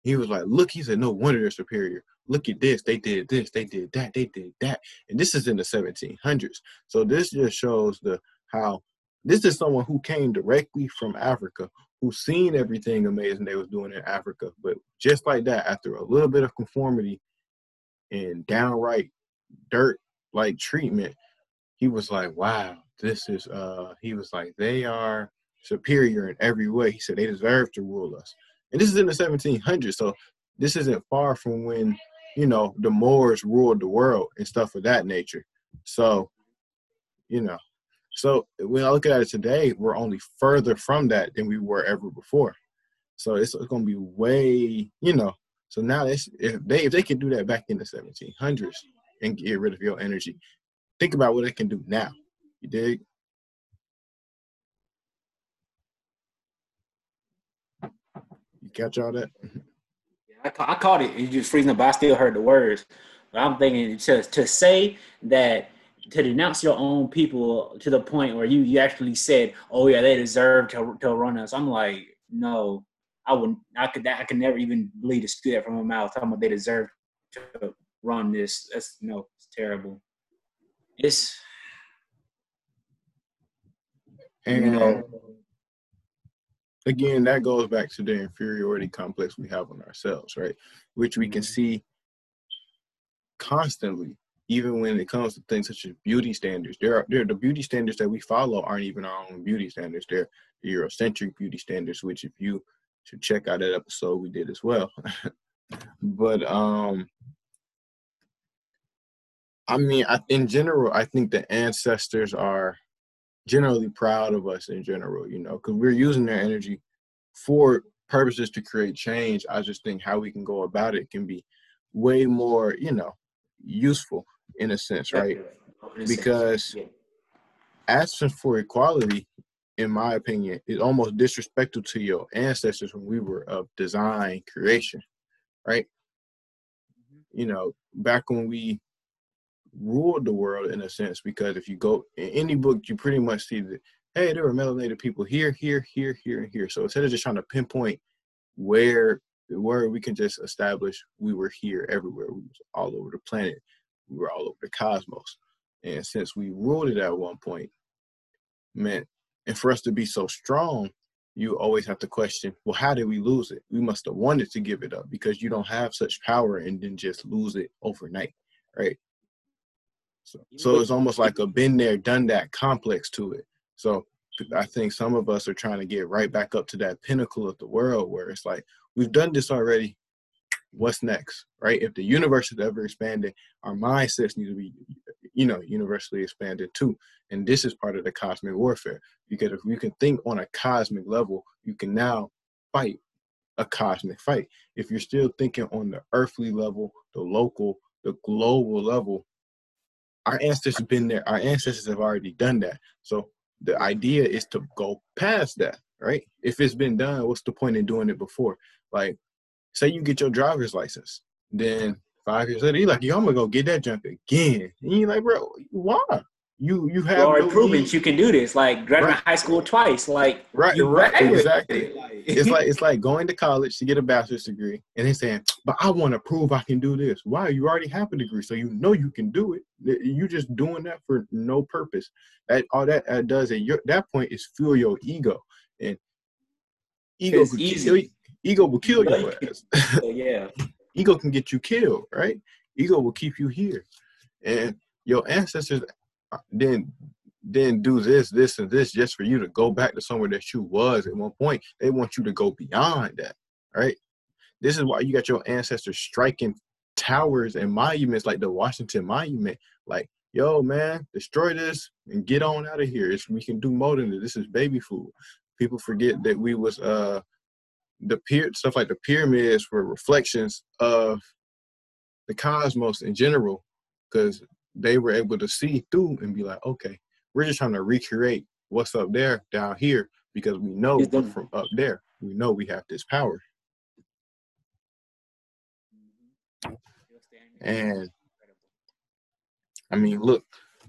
He was like, look, he said, no wonder they're superior. Look at this. They did this. They did that. They did that. And this is in the 1700s. So this just shows the how this is someone who came directly from Africa, who seen everything amazing they was doing in Africa. But just like that, after a little bit of conformity and downright dirt like treatment, he was like, wow, this is, uh, he was like, they are superior in every way. He said they deserve to rule us. And this is in the 1700s. So this isn't far from when, you know, the Moors ruled the world and stuff of that nature. So, you know, so when I look at it today, we're only further from that than we were ever before. So it's, it's going to be way, you know. So now, if they if they can do that back in the 1700s and get rid of your energy, think about what it can do now. You dig? You catch all that? I, I caught it. You just freezing but I still heard the words. But I'm thinking to to say that to denounce your own people to the point where you you actually said, "Oh yeah, they deserve to to run us." I'm like, no, I wouldn't. I could that I could never even believe to spew that from my mouth. Talking about they deserve to run this. That's no, it's terrible. It's and you know, again, that goes back to the inferiority complex we have on ourselves, right? Which we can mm-hmm. see constantly, even when it comes to things such as beauty standards. There are there the beauty standards that we follow aren't even our own beauty standards. They're Eurocentric beauty standards, which if you should check out that episode we did as well. but um I mean, I, in general, I think the ancestors are generally proud of us in general, you know, because we're using their energy for purposes to create change. I just think how we can go about it can be way more, you know, useful in a sense, right? Because asking for equality, in my opinion, is almost disrespectful to your ancestors when we were of design creation, right? Mm-hmm. You know, back when we ruled the world in a sense because if you go in any book, you pretty much see that hey, there were melanated people here, here, here, here, and here. So instead of just trying to pinpoint where where we can just establish we were here everywhere, we was all over the planet, we were all over the cosmos. And since we ruled it at one point, meant and for us to be so strong, you always have to question, well, how did we lose it? We must have wanted to give it up because you don't have such power and then just lose it overnight, right? So, so it's almost like a been there, done that complex to it. So I think some of us are trying to get right back up to that pinnacle of the world where it's like, we've done this already. What's next, right? If the universe has ever expanded, our mindsets need to be, you know, universally expanded too. And this is part of the cosmic warfare because if you can think on a cosmic level, you can now fight a cosmic fight. If you're still thinking on the earthly level, the local, the global level, our ancestors have been there. Our ancestors have already done that. So the idea is to go past that, right? If it's been done, what's the point in doing it before? Like, say you get your driver's license, then five years later, you're like, yo, I'm gonna go get that junk again. And you're like, bro, why? You you have or improvements. You can do this. Like graduating right. high school twice. Like right, right, exactly. it's like it's like going to college to get a bachelor's degree, and they saying, "But I want to prove I can do this." Why? You already have a degree, so you know you can do it. You just doing that for no purpose. That all that uh, does at your, that point is fuel your ego, and ego it's easy. Ego will kill your ass. yeah, ego can get you killed. Right? Ego will keep you here, and your ancestors then then do this, this, and this just for you to go back to somewhere that you was at one point. They want you to go beyond that, right? This is why you got your ancestors striking towers and monuments like the Washington Monument. Like, yo, man, destroy this and get on out of here. It's, we can do more than this. This is baby food. People forget that we was uh the pier stuff like the pyramids were reflections of the cosmos in general because they were able to see through and be like, okay, we're just trying to recreate what's up there down here because we know from up there. We know we have this power. And I mean, look,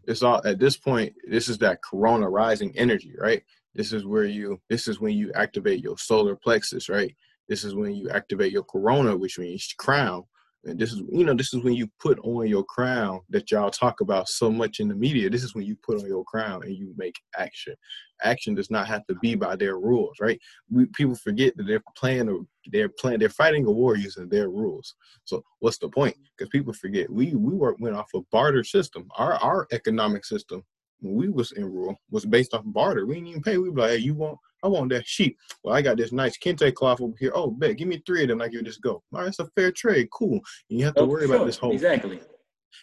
it's all at this point, this is that corona rising energy, right? This is where you this is when you activate your solar plexus, right? This is when you activate your corona, which means crown, and this is you know this is when you put on your crown that y'all talk about so much in the media. This is when you put on your crown and you make action. Action does not have to be by their rules right? We, people forget that they're playing they're playing they're fighting a war using their rules. So what's the point? Because people forget. We we work went off a barter system. Our our economic system when we was in rule was based off barter we didn't even pay we were like hey you want I want that sheep. Well, I got this nice kente cloth over here. Oh, bet, give me three of them. I give this go. All right, it's a fair trade. Cool. And you have to oh, worry sure. about this whole exactly.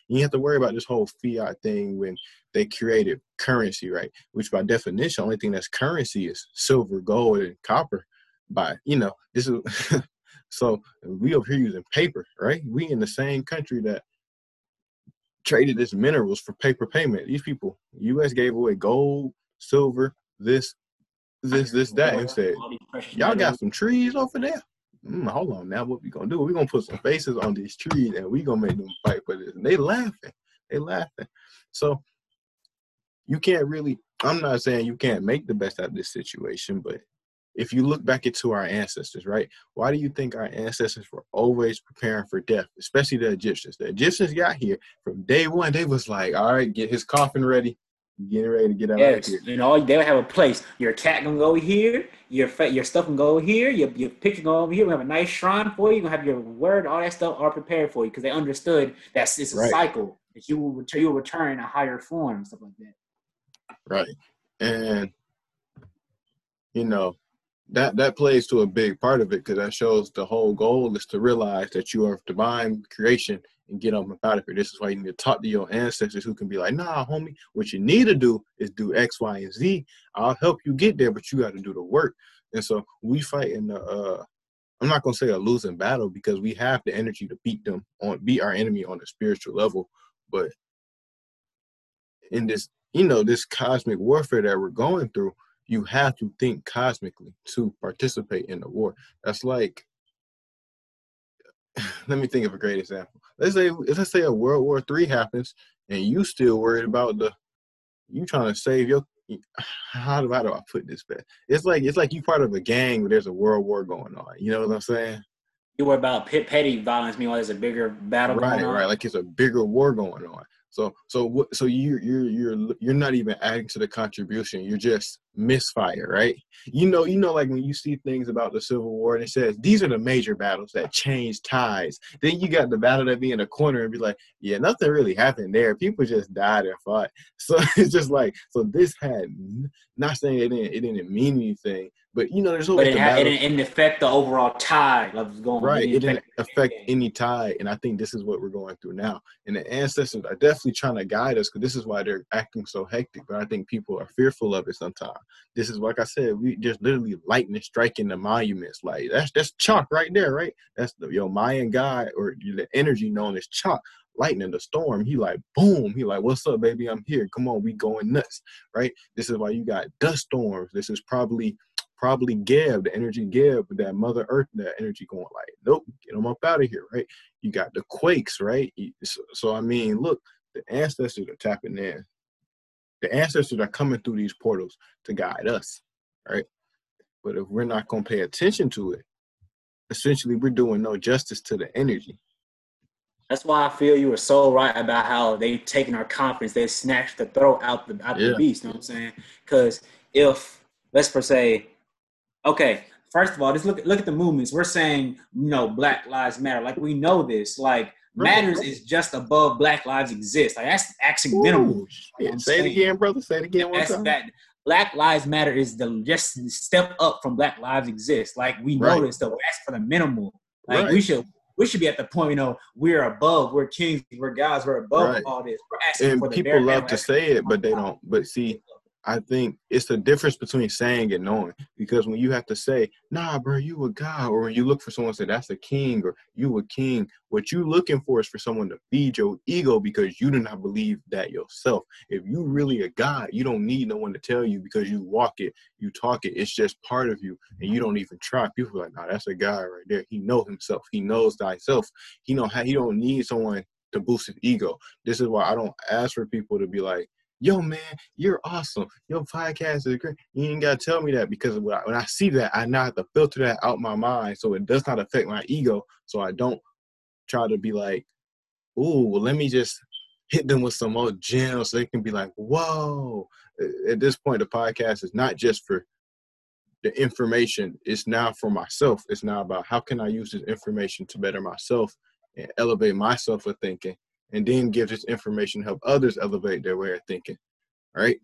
You have to worry about this whole fiat thing when they created currency, right? Which by definition, the only thing that's currency is silver, gold, and copper. By you know, this is so we over here using paper, right? We in the same country that traded this minerals for paper payment. These people, U.S. gave away gold, silver, this, this, this, that, and said, "Y'all got some trees over there." Mm, hold on now, what we gonna do? We gonna put some faces on these trees, and we gonna make them fight for this. And they laughing, they laughing. So you can't really. I'm not saying you can't make the best out of this situation, but if you look back into our ancestors, right? Why do you think our ancestors were always preparing for death, especially the Egyptians? The Egyptians got here from day one. They was like, all right, get his coffin ready, getting ready to get out yes, of here. You know, they would have a place. Your cat gonna go here. Your your stuff can go here. Your your picture go over here. We have a nice shrine for you. You gonna have your word. All that stuff are prepared for you because they understood that it's a right. cycle that you will return. You will return in a higher form, stuff like that. Right, and you know that that plays to a big part of it because that shows the whole goal is to realize that you are divine creation and get on out of here. This is why you need to talk to your ancestors who can be like, nah, homie, what you need to do is do X, Y, and Z. I'll help you get there, but you got to do the work. And so we fight in the uh I'm not gonna say a losing battle because we have the energy to beat them on beat our enemy on a spiritual level, but in this, you know, this cosmic warfare that we're going through, you have to think cosmically to participate in the war. That's like, let me think of a great example. Let's say let's say a World War Three happens, and you still worried about the you trying to save your. How do, how do I put this best? It's like it's like you part of a gang where there's a world war going on. You know what I'm saying? You worry about petty violence, meanwhile there's a bigger battle right, Right, Like it's a bigger war going on. So so so you you're you're you're not even adding to the contribution. You're just misfire, right? You know you know like when you see things about the Civil War and it says these are the major battles that change ties. Then you got the battle that be in a corner and be like, yeah, nothing really happened there. People just died and fought. So it's just like so this had not saying it didn't it didn't mean anything, but you know there's always but it, had, it didn't affect the overall tide of going. Right, it didn't affect any tide, and I think this is what we're going through now. And the ancestors are definitely trying to guide us because this is why they're acting so hectic. But I think people are fearful of it sometimes. This is like I said, we just literally lightning striking the monuments. Like that's that's Chaac right there, right? That's the your Mayan guy or the energy known as Chaac. Lightning the storm. He like boom. He like, what's up, baby? I'm here. Come on, we going nuts, right? This is why you got dust storms. This is probably probably Geb, the energy Geb, that Mother Earth, that energy going like, nope, get them up out of here, right? You got the quakes, right? So, so I mean, look, the ancestors are tapping in. The ancestors are coming through these portals to guide us, right? But if we're not going to pay attention to it, essentially we're doing no justice to the energy. That's why I feel you were so right about how they taking our confidence, they snatched the throat out the out yeah. the beast. You know what I'm saying? Because if let's per se, okay, first of all, just look look at the movements. We're saying you know Black Lives Matter, like we know this, like matters is just above Black Lives exist. Like that's actually minimal. Yeah, say it again, brother. Say it again. One time. That, Black Lives Matter is the just step up from Black Lives exist. Like we right. know this, though. That's for the minimal. Like right. we should we should be at the point, you know, we're above, we're kings, we're gods, we're above right. all this. and people love to say it, but they don't. But see, I think it's the difference between saying and knowing. Because when you have to say, nah, bro, you a god, or when you look for someone to say that's a king or you a king, what you looking for is for someone to feed your ego because you do not believe that yourself. If you really a god, you don't need no one to tell you because you walk it, you talk it, it's just part of you, and you don't even try. People like, nah, that's a guy right there. He know himself. He knows thyself. He know how he don't need someone to boost his ego. This is why I don't ask for people to be like, yo man, you're awesome. Your podcast is great. You ain't gotta tell me that because when I, when I see that, I now have to filter that out my mind so it does not affect my ego. So I don't try to be like, ooh, well, let me just hit them with some more gems so they can be like, whoa. At this point, the podcast is not just for the information, it's now for myself. It's now about how can I use this information to better myself and elevate myself with thinking and then give this information help others elevate their way of thinking right?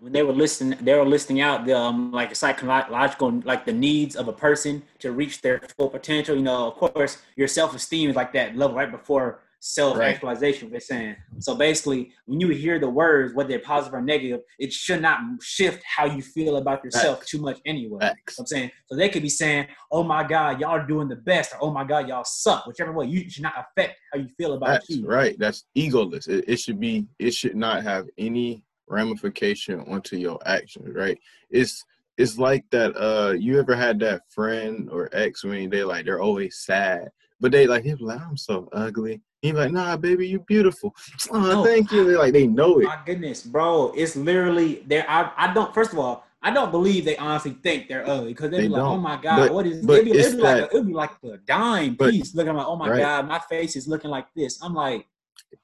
When they were listing they were listing out the um, like psychological like the needs of a person to reach their full potential. You know of course your self-esteem is like that level right before self actualization. Right. They're saying so. Basically, when you hear the words, whether they're positive or negative, it should not shift how you feel about yourself Facts. too much anyway. Facts. I'm saying so. They could be saying, "Oh my God, y'all are doing the best," or "Oh my God, y'all suck." Whichever way, you should not affect how you feel about That's you. Right. That's egoless. It, it should be. It should not have any ramification onto your actions. Right. It's it's like that uh you ever had that friend or ex when they like they're always sad but they like like i'm so ugly He's like, nah, baby, you beautiful. Oh, no, thank you. They're like, they know it. My goodness, bro. It's literally there. I, I don't first of all, I don't believe they honestly think they're ugly because they'd they be like, oh don't. oh my God, but, what is it'd be, it'd be like a, it'd be like a dime but, piece looking like, oh my right. God, my face is looking like this. I'm like,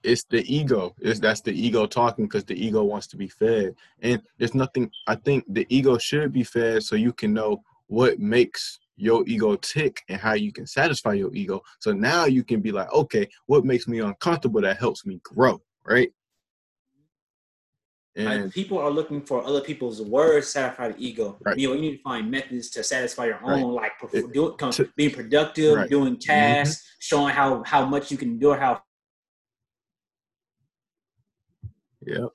it's the ego. It's that's the ego talking because the ego wants to be fed. And there's nothing I think the ego should be fed so you can know what makes your ego tick and how you can satisfy your ego. So now you can be like, okay, what makes me uncomfortable that helps me grow, right? And like people are looking for other people's words to satisfy the ego. Right. You know, you need to find methods to satisfy your own, right. like it, do, to, being productive, right. doing mm-hmm. tasks, mm-hmm. showing how how much you can do, how Yep.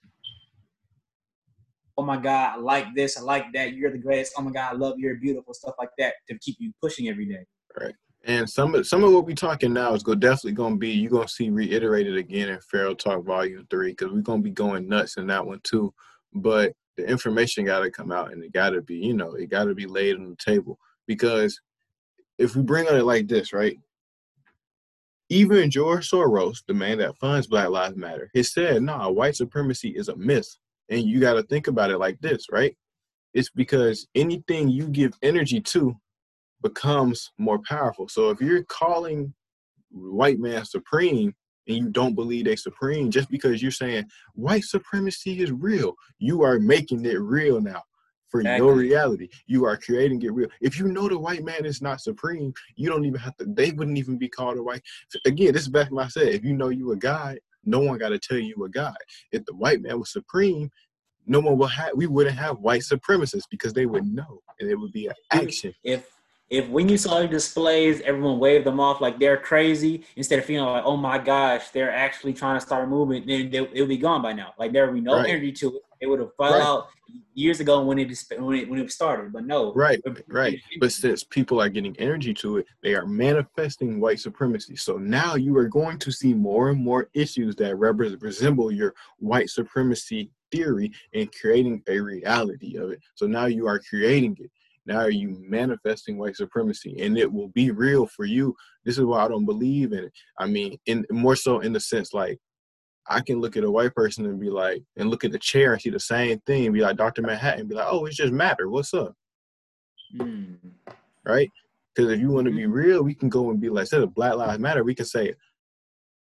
Oh my God, I like this, I like that. You're the greatest. Oh my God, I love you. You're beautiful. Stuff like that to keep you pushing every day. Right. And some of some of what we're talking now is go definitely gonna be you're gonna see reiterated again in Pharaoh Talk Volume Three because we're gonna be going nuts in that one too. But the information got to come out and it got to be you know it got to be laid on the table because if we bring on it like this, right? Even George Soros, the man that funds Black Lives Matter, he said, nah, white supremacy is a myth. And you got to think about it like this, right? It's because anything you give energy to becomes more powerful. So if you're calling white man supreme and you don't believe they supreme, just because you're saying white supremacy is real, you are making it real now for exactly. your reality. You are creating it real. If you know the white man is not supreme, you don't even have to. They wouldn't even be called a white. Again, this is back what I said. If you know you a guy, no one got to tell you a guy. If the white man was supreme, no one will have. We wouldn't have white supremacists because they would know, and it would be an action. If if when you saw the displays, everyone waved them off like they're crazy instead of feeling like, oh my gosh, they're actually trying to start a movement, then they, it'll be gone by now. Like there would be no right. energy to it. It would have fell right. out years ago when it when it when it started. But no, right, right. But since people are getting energy to it, they are manifesting white supremacy. So now you are going to see more and more issues that resemble your white supremacy theory and creating a reality of it. So now you are creating it. Now are you manifesting white supremacy, and it will be real for you. This is why I don't believe in it. I mean, in more so in the sense like I can look at a white person and be like, and look at the chair and see the same thing, and be like Dr. Manhattan, and be like, oh, it's just matter. What's up? Mm. Right? Because if you want to be mm-hmm. real, we can go and be like, instead of Black Lives Matter, we can say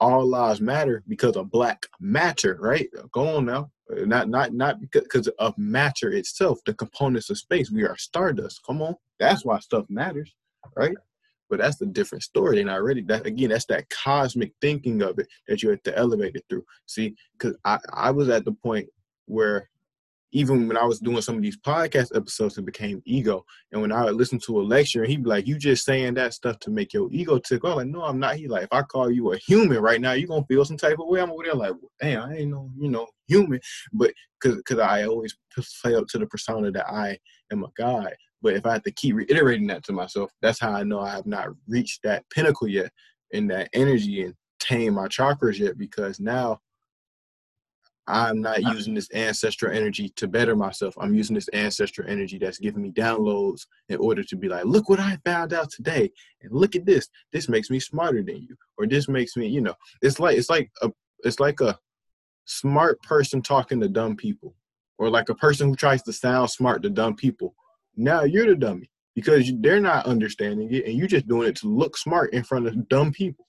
all lives matter because of Black matter, right? Go on now. Not not not because of matter itself, the components of space. We are stardust. Come on, that's why stuff matters, right? But that's the different story. I already that again, that's that cosmic thinking of it that you have to elevate it through. See, because I, I was at the point where even when I was doing some of these podcast episodes, it became ego. And when I would listen to a lecture, and he'd be like, "You just saying that stuff to make your ego tick." I'm like, "No, I'm not." He like, "If I call you a human right now, you gonna feel some type of way." I'm over there like, "Damn, I ain't no, you know, human." But because because I always play up to the persona that I am a god. But if I have to keep reiterating that to myself, that's how I know I have not reached that pinnacle yet in that energy and tame my chakras yet. Because now I'm not using this ancestral energy to better myself. I'm using this ancestral energy that's giving me downloads in order to be like, look what I found out today, and look at this. This makes me smarter than you, or this makes me, you know, it's like it's like a it's like a smart person talking to dumb people, or like a person who tries to sound smart to dumb people. Now you're the dummy because they're not understanding it, and you're just doing it to look smart in front of dumb people.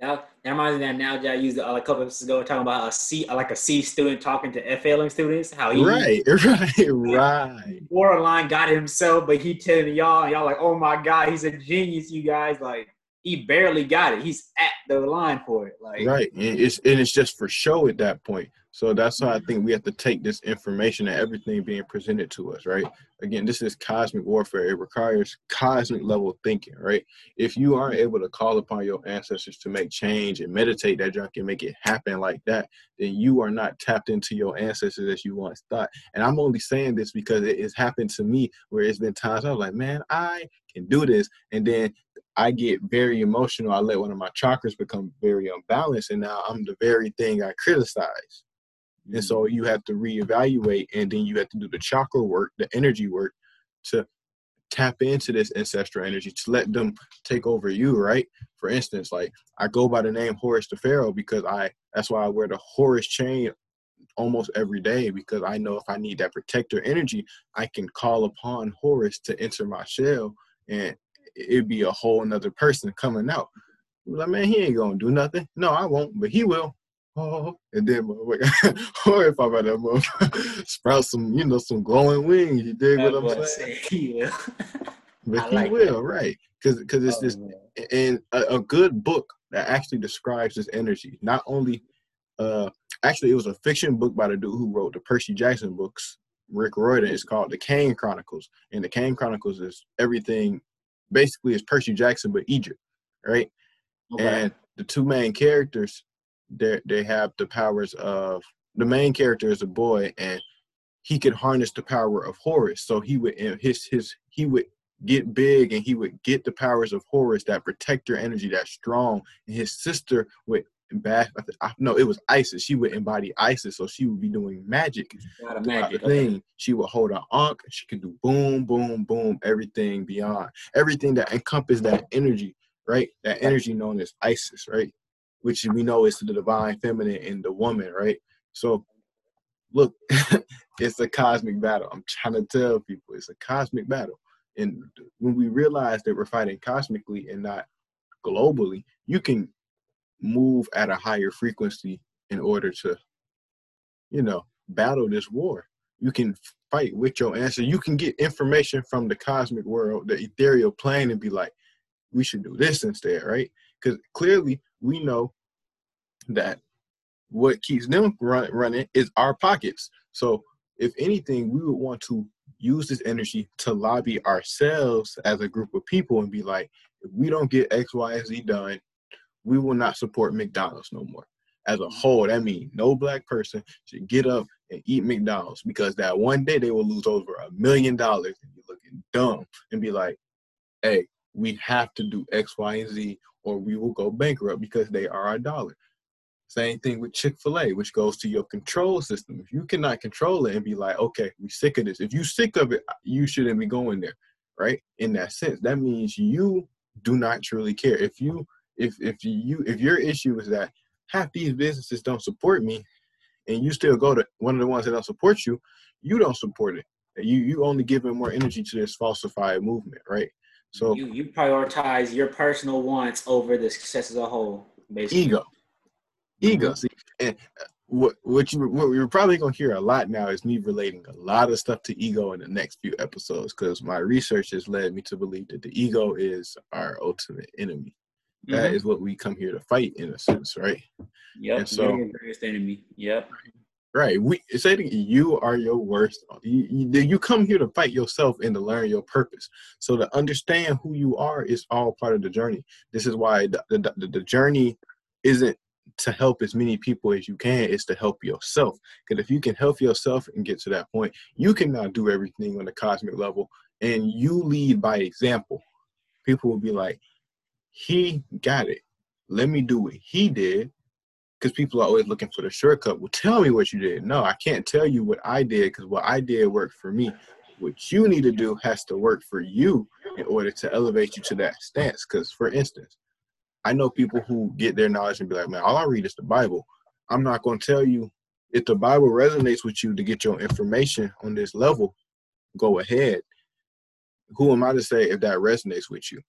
Now, that reminds me of that analogy I used uh, a couple of weeks ago talking about a C, like a C student talking to F failing students. How he right, right, right. Borderline got himself, but he telling y'all, and y'all like, oh my god, he's a genius. You guys like, he barely got it. He's at the line for it. Like right, and it's and it's just for show at that point. So that's why I think we have to take this information and everything being presented to us, right? Again, this is cosmic warfare. It requires cosmic level thinking, right? If you aren't able to call upon your ancestors to make change and meditate that junk and make it happen like that, then you are not tapped into your ancestors as you once thought. And I'm only saying this because it has happened to me where it's been times I was like, man, I can do this. And then I get very emotional. I let one of my chakras become very unbalanced, and now I'm the very thing I criticize. And so you have to reevaluate and then you have to do the chakra work, the energy work to tap into this ancestral energy to let them take over you, right? For instance, like I go by the name Horus the Pharaoh because I that's why I wear the Horus chain almost every day because I know if I need that protector energy, I can call upon Horus to enter my shell and it'd be a whole another person coming out. Like, man, he ain't gonna do nothing. No, I won't, but he will oh, and then or if I'm at that motherfucker, sprout some, you know, some glowing wings. You dig what I'm saying? He will. but he like will, that. right? Because because it's oh, this, man. and a, a, good book that actually describes this energy. Not only, uh, actually, it was a fiction book by the dude who wrote the Percy Jackson books. Rick Riordan. It's called the Kane Chronicles, and the Kane Chronicles is everything. Basically, it's Percy Jackson but Egypt, right? Okay. And the two main characters they they have the powers of the main character is a boy and he could harness the power of Horus. So he would his his he would get big and he would get the powers of Horus, that protector energy, that strong. And his sister would back no, it was Isis. She would embody Isis, so she would be doing magic. magic thing. Okay. She would hold an ankh. She could do boom, boom, boom, everything beyond everything that encompassed that energy, right? That energy known as Isis, right? Which we know is the divine feminine in the woman, right? So, look, it's a cosmic battle. I'm trying to tell people it's a cosmic battle. And when we realize that we're fighting cosmically and not globally, you can move at a higher frequency in order to, you know, battle this war. You can fight with your answer. You can get information from the cosmic world, the ethereal plane, and be like, we should do this instead, right? Because clearly we know that what keeps them run, running is our pockets. So if anything, we would want to use this energy to lobby ourselves as a group of people and be like, if we don't get X, Y, and Z done, we will not support McDonald's no more. As a whole, that means no black person should get up and eat McDonald's because that one day they will lose over a million dollars and be looking dumb and be like, hey, we have to do X, Y, and Z or we will go bankrupt because they are our dollar. Same thing with Chick fil A, which goes to your control system. If you cannot control it and be like, okay, we sick of this. If you sick of it, you shouldn't be going there, right? In that sense, that means you do not truly care. If you, if if you, if your issue is that half these businesses don't support me, and you still go to one of the ones that don't support you, you don't support it. You you only giving more energy to this falsified movement, right? So you you prioritize your personal wants over the success as a whole, basically. Ego, ego. Mm-hmm. See, and uh, what what you what you're probably gonna hear a lot now is me relating a lot of stuff to ego in the next few episodes because my research has led me to believe that the ego is our ultimate enemy. Mm-hmm. That is what we come here to fight in a sense, right? Yep. And so, your greatest enemy. Yep. Right. We say that you are your worst. You, you, you come here to fight yourself and to learn your purpose. So to understand who you are is all part of the journey. This is why the, the, the journey isn't to help as many people as you can. It's to help yourself. Because if you can help yourself and get to that point, you can now do everything on the cosmic level and you lead by example. People will be like, he got it. Let me do what he did because people are always looking for the shortcut. Well, tell me what you did. No, I can't tell you what I did because what I did worked for me. What you need to do has to work for you in order to elevate you to that stance. Because, for instance, I know people who get their knowledge and be like, man, all I read is the Bible. I'm not going to tell you if the Bible resonates with you to get your information on this level, go ahead. Who am I to say if that resonates with you?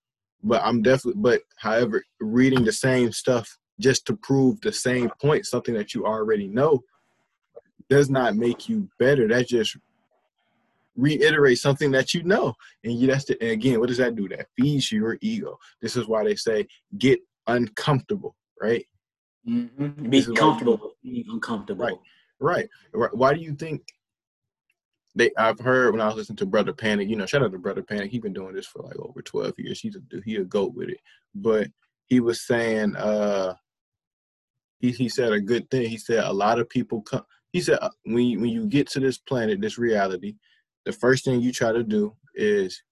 But I'm definitely, but however, reading the same stuff just to prove the same point, something that you already know, does not make you better. That just reiterate something that you know. And you that's the, and again, what does that do? That feeds your ego. This is why they say get uncomfortable, right? Mm-hmm. Be comfortable being uncomfortable. Right. Right. Why do you think they? I've heard when I was listening to Brother Panic. You know, shout out to Brother Panic. He's been doing this for like over twelve years. He's a he a goat with it. But he was saying, uh, he he said a good thing. He said a lot of people come. He said uh, when you, when you get to this planet, this reality, the first thing you try to do is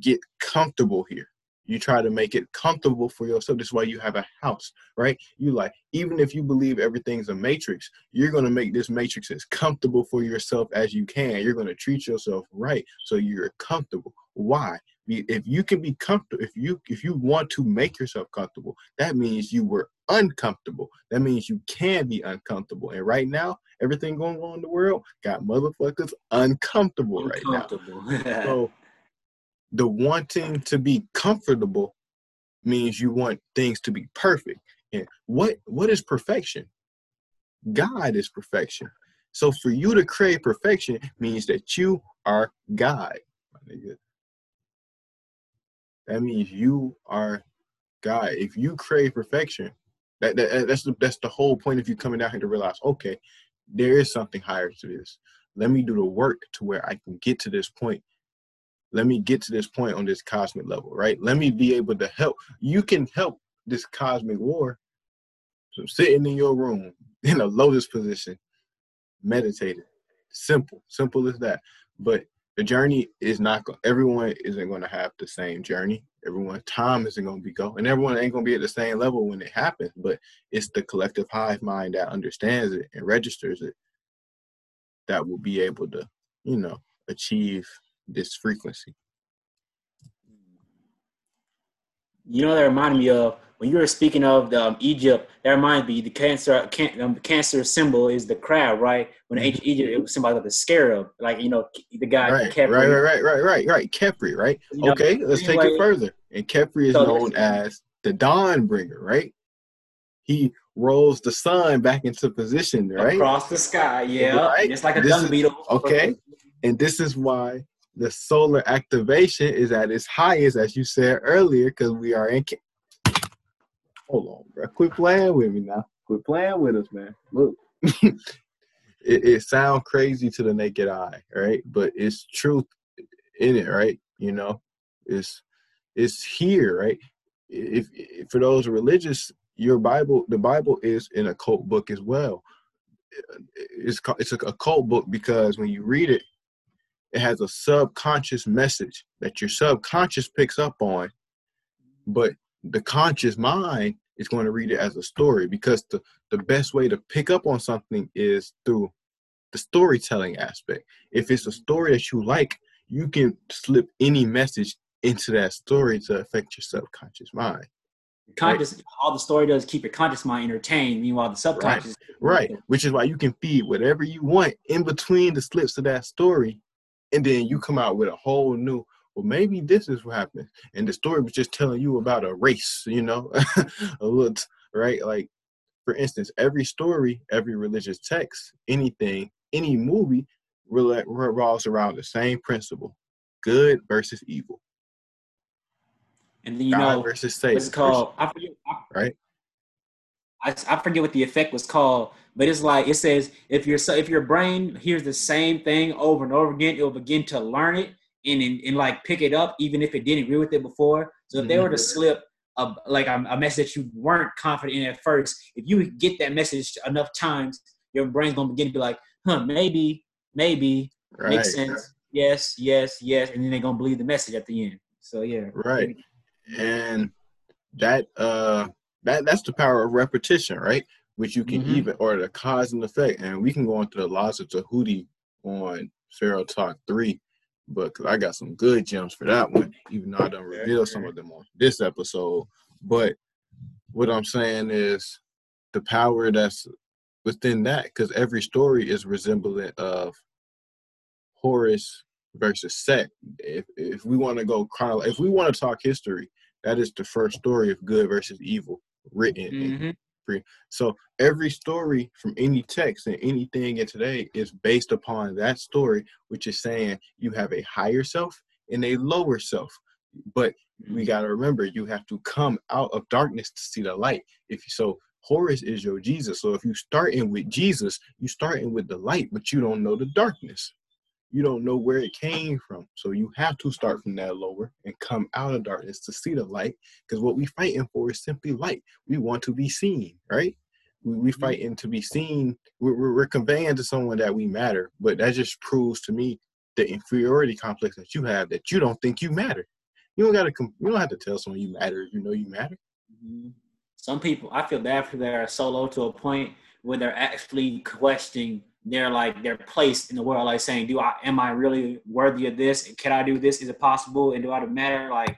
get comfortable here. You try to make it comfortable for yourself. That's why you have a house, right? You like, even if you believe everything's a matrix, you're going to make this matrix as comfortable for yourself as you can. You're going to treat yourself right so you're comfortable. Why? If you can be comfortable, if you if you want to make yourself comfortable, that means you were uncomfortable. That means you can be uncomfortable. And right now, everything going on in the world got motherfuckers uncomfortable, uncomfortable. right now. so the wanting to be comfortable means you want things to be perfect. And what what is perfection? God is perfection. So for you to crave perfection means that you are God. That means you are God. If you crave perfection, that, that that's the that's the whole point of you coming down here to realize, okay, there is something higher to this. Let me do the work to where I can get to this point let me get to this point on this cosmic level, right? Let me be able to help. You can help this cosmic war from sitting in your room in a lotus position, meditating. Simple, simple as that. But the journey is not going. Everyone isn't going to have the same journey. Everyone's time isn't going to be go, and everyone ain't going to be at the same level when it happens. But it's the collective hive mind that understands it and registers it that will be able to, you know, achieve this frequency. You know that reminded me of when you were speaking of the, um, Egypt. That reminded me the cancer can, um, cancer symbol is the crab, right? When mm-hmm. ancient Egypt, it was symbol of the scarab, like you know the guy right, Khepri. Right, right, right, right, right, Khepri, right? You okay, know, let's take it further. And Khepri is so known as the dawn bringer, right? He rolls the sun back into position, right? Across the sky, yeah. Right? It's like a dung beetle. Okay. And this is why the solar activation is at its highest, as you said earlier, because we are in. Hold on, bro. Quit playing with me now. Quit playing with us, man. Look, it, it sounds crazy to the naked eye, right? But it's truth in it, right? You know, it's it's here, right? If, if for those religious, your Bible, the Bible is in a cult book as well. It's it's a, a cult book because when you read it, it has a subconscious message that your subconscious picks up on, but the conscious mind is going to read it as a story because the, the best way to pick up on something is through the storytelling aspect. If it's a story that you like, you can slip any message into that story to affect your subconscious mind. Conscious, right? all the story does keep your conscious mind entertained. Meanwhile, the subconscious, right. right, which is why you can feed whatever you want in between the slips of that story and then you come out with a whole new well maybe this is what happened. and the story was just telling you about a race you know a little right? Like for instance every story every religious text anything any movie revolves around the same principle good versus evil. And then you God know versus Satan it's called? I forget, I, right? I, I forget what the effect was called, but it's like it says if your if your brain hears the same thing over and over again, it will begin to learn it and, and, and like pick it up, even if it didn't agree with it before. So if mm-hmm. they were to mm-hmm. slip a, like a, a message you weren't confident in at first, if you get that message enough times, your brain's gonna begin to be like, huh, maybe, maybe, right. makes sense. Yes, yes, yes, and then they're gonna believe the message at the end. So yeah, right. And that uh that that's the power of repetition, right? Which you can mm-hmm. even or the cause and effect, and we can go into the laws of Tahuti on Pharaoh Talk three, but cause I got some good gems for that one, even though I don't reveal some of them on this episode. But what I'm saying is the power that's within that, because every story is resemblant of Horus versus Set. If if we want to go chronolo- if we want to talk history, that is the first story of good versus evil written. Mm-hmm. So every story from any text and anything in today is based upon that story, which is saying you have a higher self and a lower self. But we mm-hmm. got to remember, you have to come out of darkness to see the light. If so, Horus is your Jesus. So if you starting with Jesus, you starting with the light, but you don't know the darkness. You don't know where it came from. So you have to start from that lower and come out of darkness to see the light. Because what we're fighting for is simply light. We want to be seen, right? We, we mm-hmm. fighting to be seen. We're, we're, conveying to someone that we matter. But that just proves to me the inferiority complex that you have that you don't think you matter. You don't gotta. You don't have to tell someone you matter. You know you matter. Mm-hmm. Some people, I feel bad for their solo to a point where they're actually questioning their like their place in the world, like saying, "Do I am I really worthy of this? And can I do this? Is it possible? And do I matter?" Like,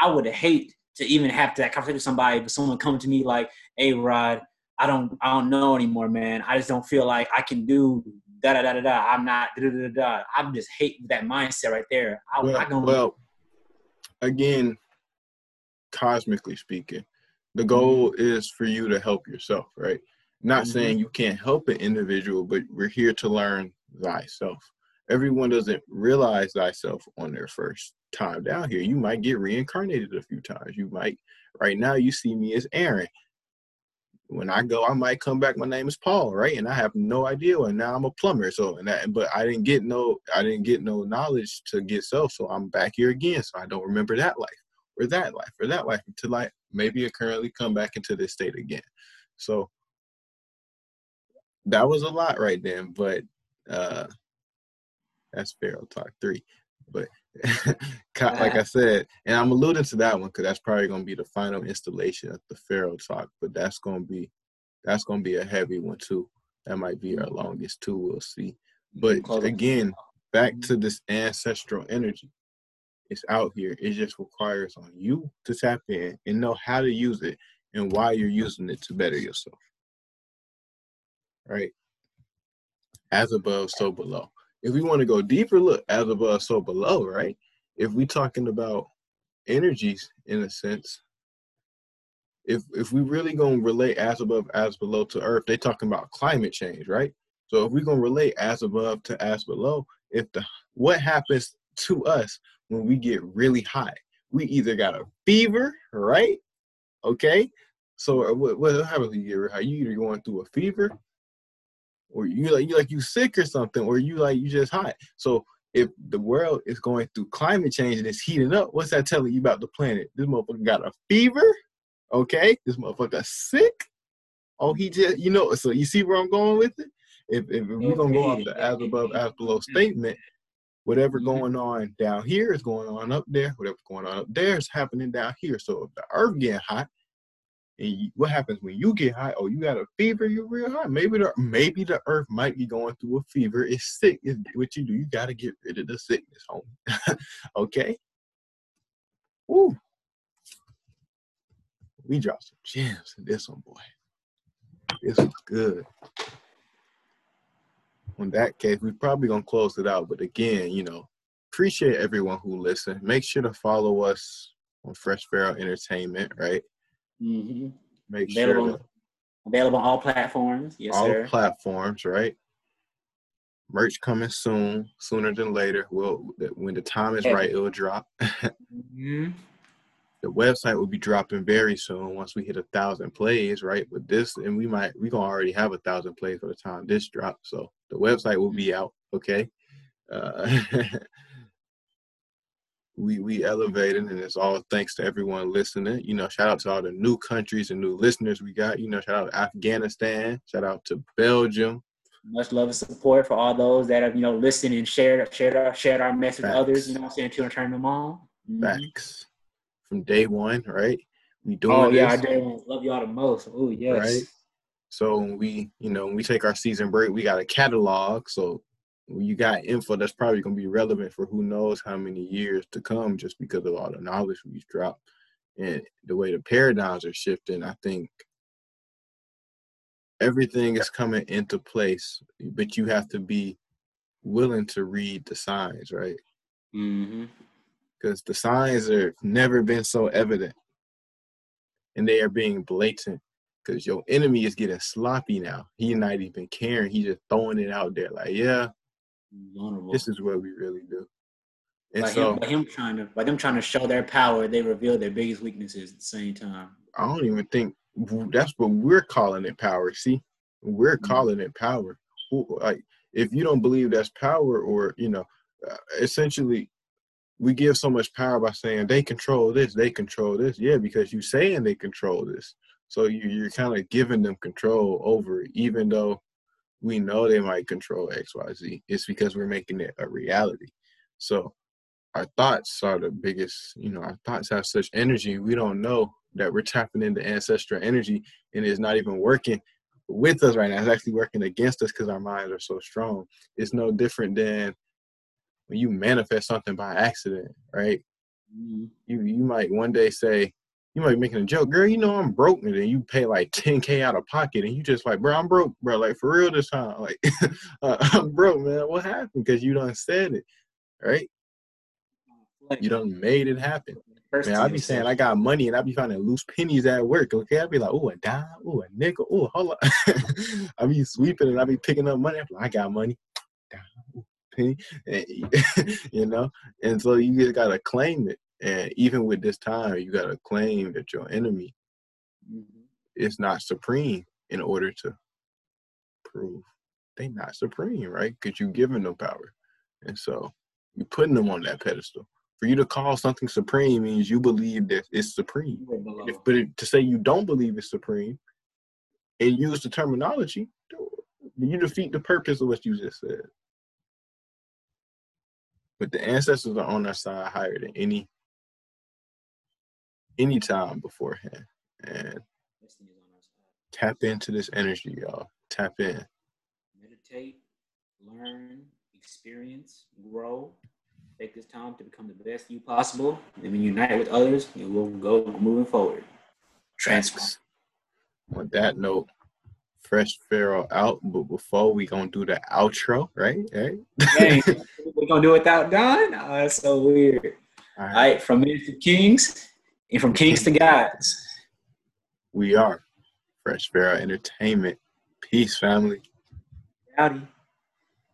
I would hate to even have that conversation with somebody, but someone come to me like, "Hey, Rod, I don't I don't know anymore, man. I just don't feel like I can do da da da da da. I'm not da da da da. i'm just hate that mindset right there. I, well, I don't. Well, again, cosmically speaking, the goal mm-hmm. is for you to help yourself, right? Not mm-hmm. saying you can't help an individual, but we're here to learn thyself. Everyone doesn't realize thyself on their first time down here. You might get reincarnated a few times. You might, right now, you see me as Aaron. When I go, I might come back. My name is Paul, right? And I have no idea. And now I'm a plumber. So, and that, but I didn't get no, I didn't get no knowledge to get self. So I'm back here again. So I don't remember that life or that life or that life until I maybe I currently come back into this state again. So that was a lot right then, but uh that's Pharaoh Talk 3. But like I said, and I'm alluding to that one because that's probably gonna be the final installation of the Pharaoh Talk, but that's gonna be that's gonna be a heavy one too. That might be our longest too, we'll see. But again, back to this ancestral energy. It's out here. It just requires on you to tap in and know how to use it and why you're using it to better yourself. Right? As above, so below. If we want to go deeper, look, as above, so below, right? If we talking about energies in a sense, if if we really gonna relate as above, as below to earth, they talking about climate change, right? So if we're gonna relate as above to as below, if the what happens to us when we get really hot. We either got a fever, right? Okay. So uh, what, what happens when you get? You either going through a fever, or you like you like you sick or something, or you like you just hot. So if the world is going through climate change and it's heating up, what's that telling you about the planet? This motherfucker got a fever. Okay, this motherfucker sick. Oh, he just you know. So you see where I'm going with it. If if, we're gonna go off the as above, as below statement, Whatever mm-hmm. going on down here is going on up there. Whatever's going on up there is happening down here. So if the earth getting hot, and what happens when you get hot? Oh, you got a fever. You're real hot. Maybe the maybe the earth might be going through a fever. It's sick. It's, what you do? You got to get rid of the sickness, homie. okay. Woo. We dropped some gems in this one, boy. This was good in that case, we're probably gonna close it out. But again, you know, appreciate everyone who listened. Make sure to follow us on Phresh Pharaoh Entertainment, right? Mm-hmm. Make available, sure to, available on all platforms. Yes, all sir. platforms, right? Merch coming soon, sooner than later. Well, when the time is right, it'll drop. mm-hmm the website will be dropping very soon once we hit a thousand plays, right? With this, and we might we gonna already have a thousand plays by the time this drops. So the website will be out. Okay. Uh, we we elevated, and it's all thanks to everyone listening. You know, shout out to all the new countries and new listeners we got. You know, shout out to Afghanistan. Shout out to Belgium. Much love and support for all those that have you know listened and shared shared our shared our message Facts. with others. You know, I'm saying to turn them on. Mm-hmm. Facts from day one, right? We doing Oh yeah, this, I do love y'all the most. Oh yes. Right. So we, you know, when we take our season break, we got a catalog. So you got info that's probably gonna be relevant for who knows how many years to come, just because of all the knowledge we've dropped and the way the paradigms are shifting. I think everything is coming into place, but you have to be willing to read the signs, right? Mm-hmm because the signs have never been so evident and they are being blatant because your enemy is getting sloppy now. He not even caring. He just throwing it out there like, yeah, Vulnerable. this is what we really do. And by so, him, him trying to, by them trying to show their power, they reveal their biggest weaknesses at the same time. I don't even think that's what we're calling it power. See, we're Mhm. calling it power. Like, if you don't believe that's power, or you know, uh, essentially, we give so much power by saying they control this, they control this. Yeah, because you saying they control this, so you you're kind of giving them control over it, even though we know they might control X, Y, Z. It's because we're making it a reality. So our thoughts are the biggest, you know, our thoughts have such energy. We don't know that we're tapping into ancestral energy and it's not even working with us right now. It's actually working against us because our minds are so strong. It's no different than when you manifest something by accident, right? Mhm. You you might one day say, you might be making a joke, girl, you know I'm broke, and then you pay like 10k out of pocket, and you just like, bro, I'm broke, bro, like for real this time, like uh, I'm broke, man. What happened? Because you done said it, right? You done made it happen. First Man, I be saying I got money and I be finding loose pennies at work. Okay, I be like, oh, a dime, oh, a nickel, oh, hold on. I be sweeping and I be picking up money. Like, I got money, dime, ooh, penny, and, you know. And so you just gotta claim it. And even with this time, you gotta claim that your enemy Mhm. is not supreme in order to prove they not supreme, right? Because you giving them power, and so you're putting them on that pedestal. For you to call something supreme means you believe that it's supreme. If, but it, to say you don't believe it's supreme and use the terminology, you defeat the purpose of what you just said. But the ancestors are on our side higher than any any time beforehand. And Destiny is on our side. tap into this energy, y'all. Tap in. meditate, learn, experience, grow. Take this time to become the best you possible. And when you unite with others, you will go moving forward. Transform. On that note, Phresh Pharaoh out. But before we gonna do the outro, right? Right. Dang, we're gonna do it without Don? Oh, that's so weird. All All right, from to kings and from kings to gods. We are Phresh Pharaoh Entertainment. Peace, family. Howdy.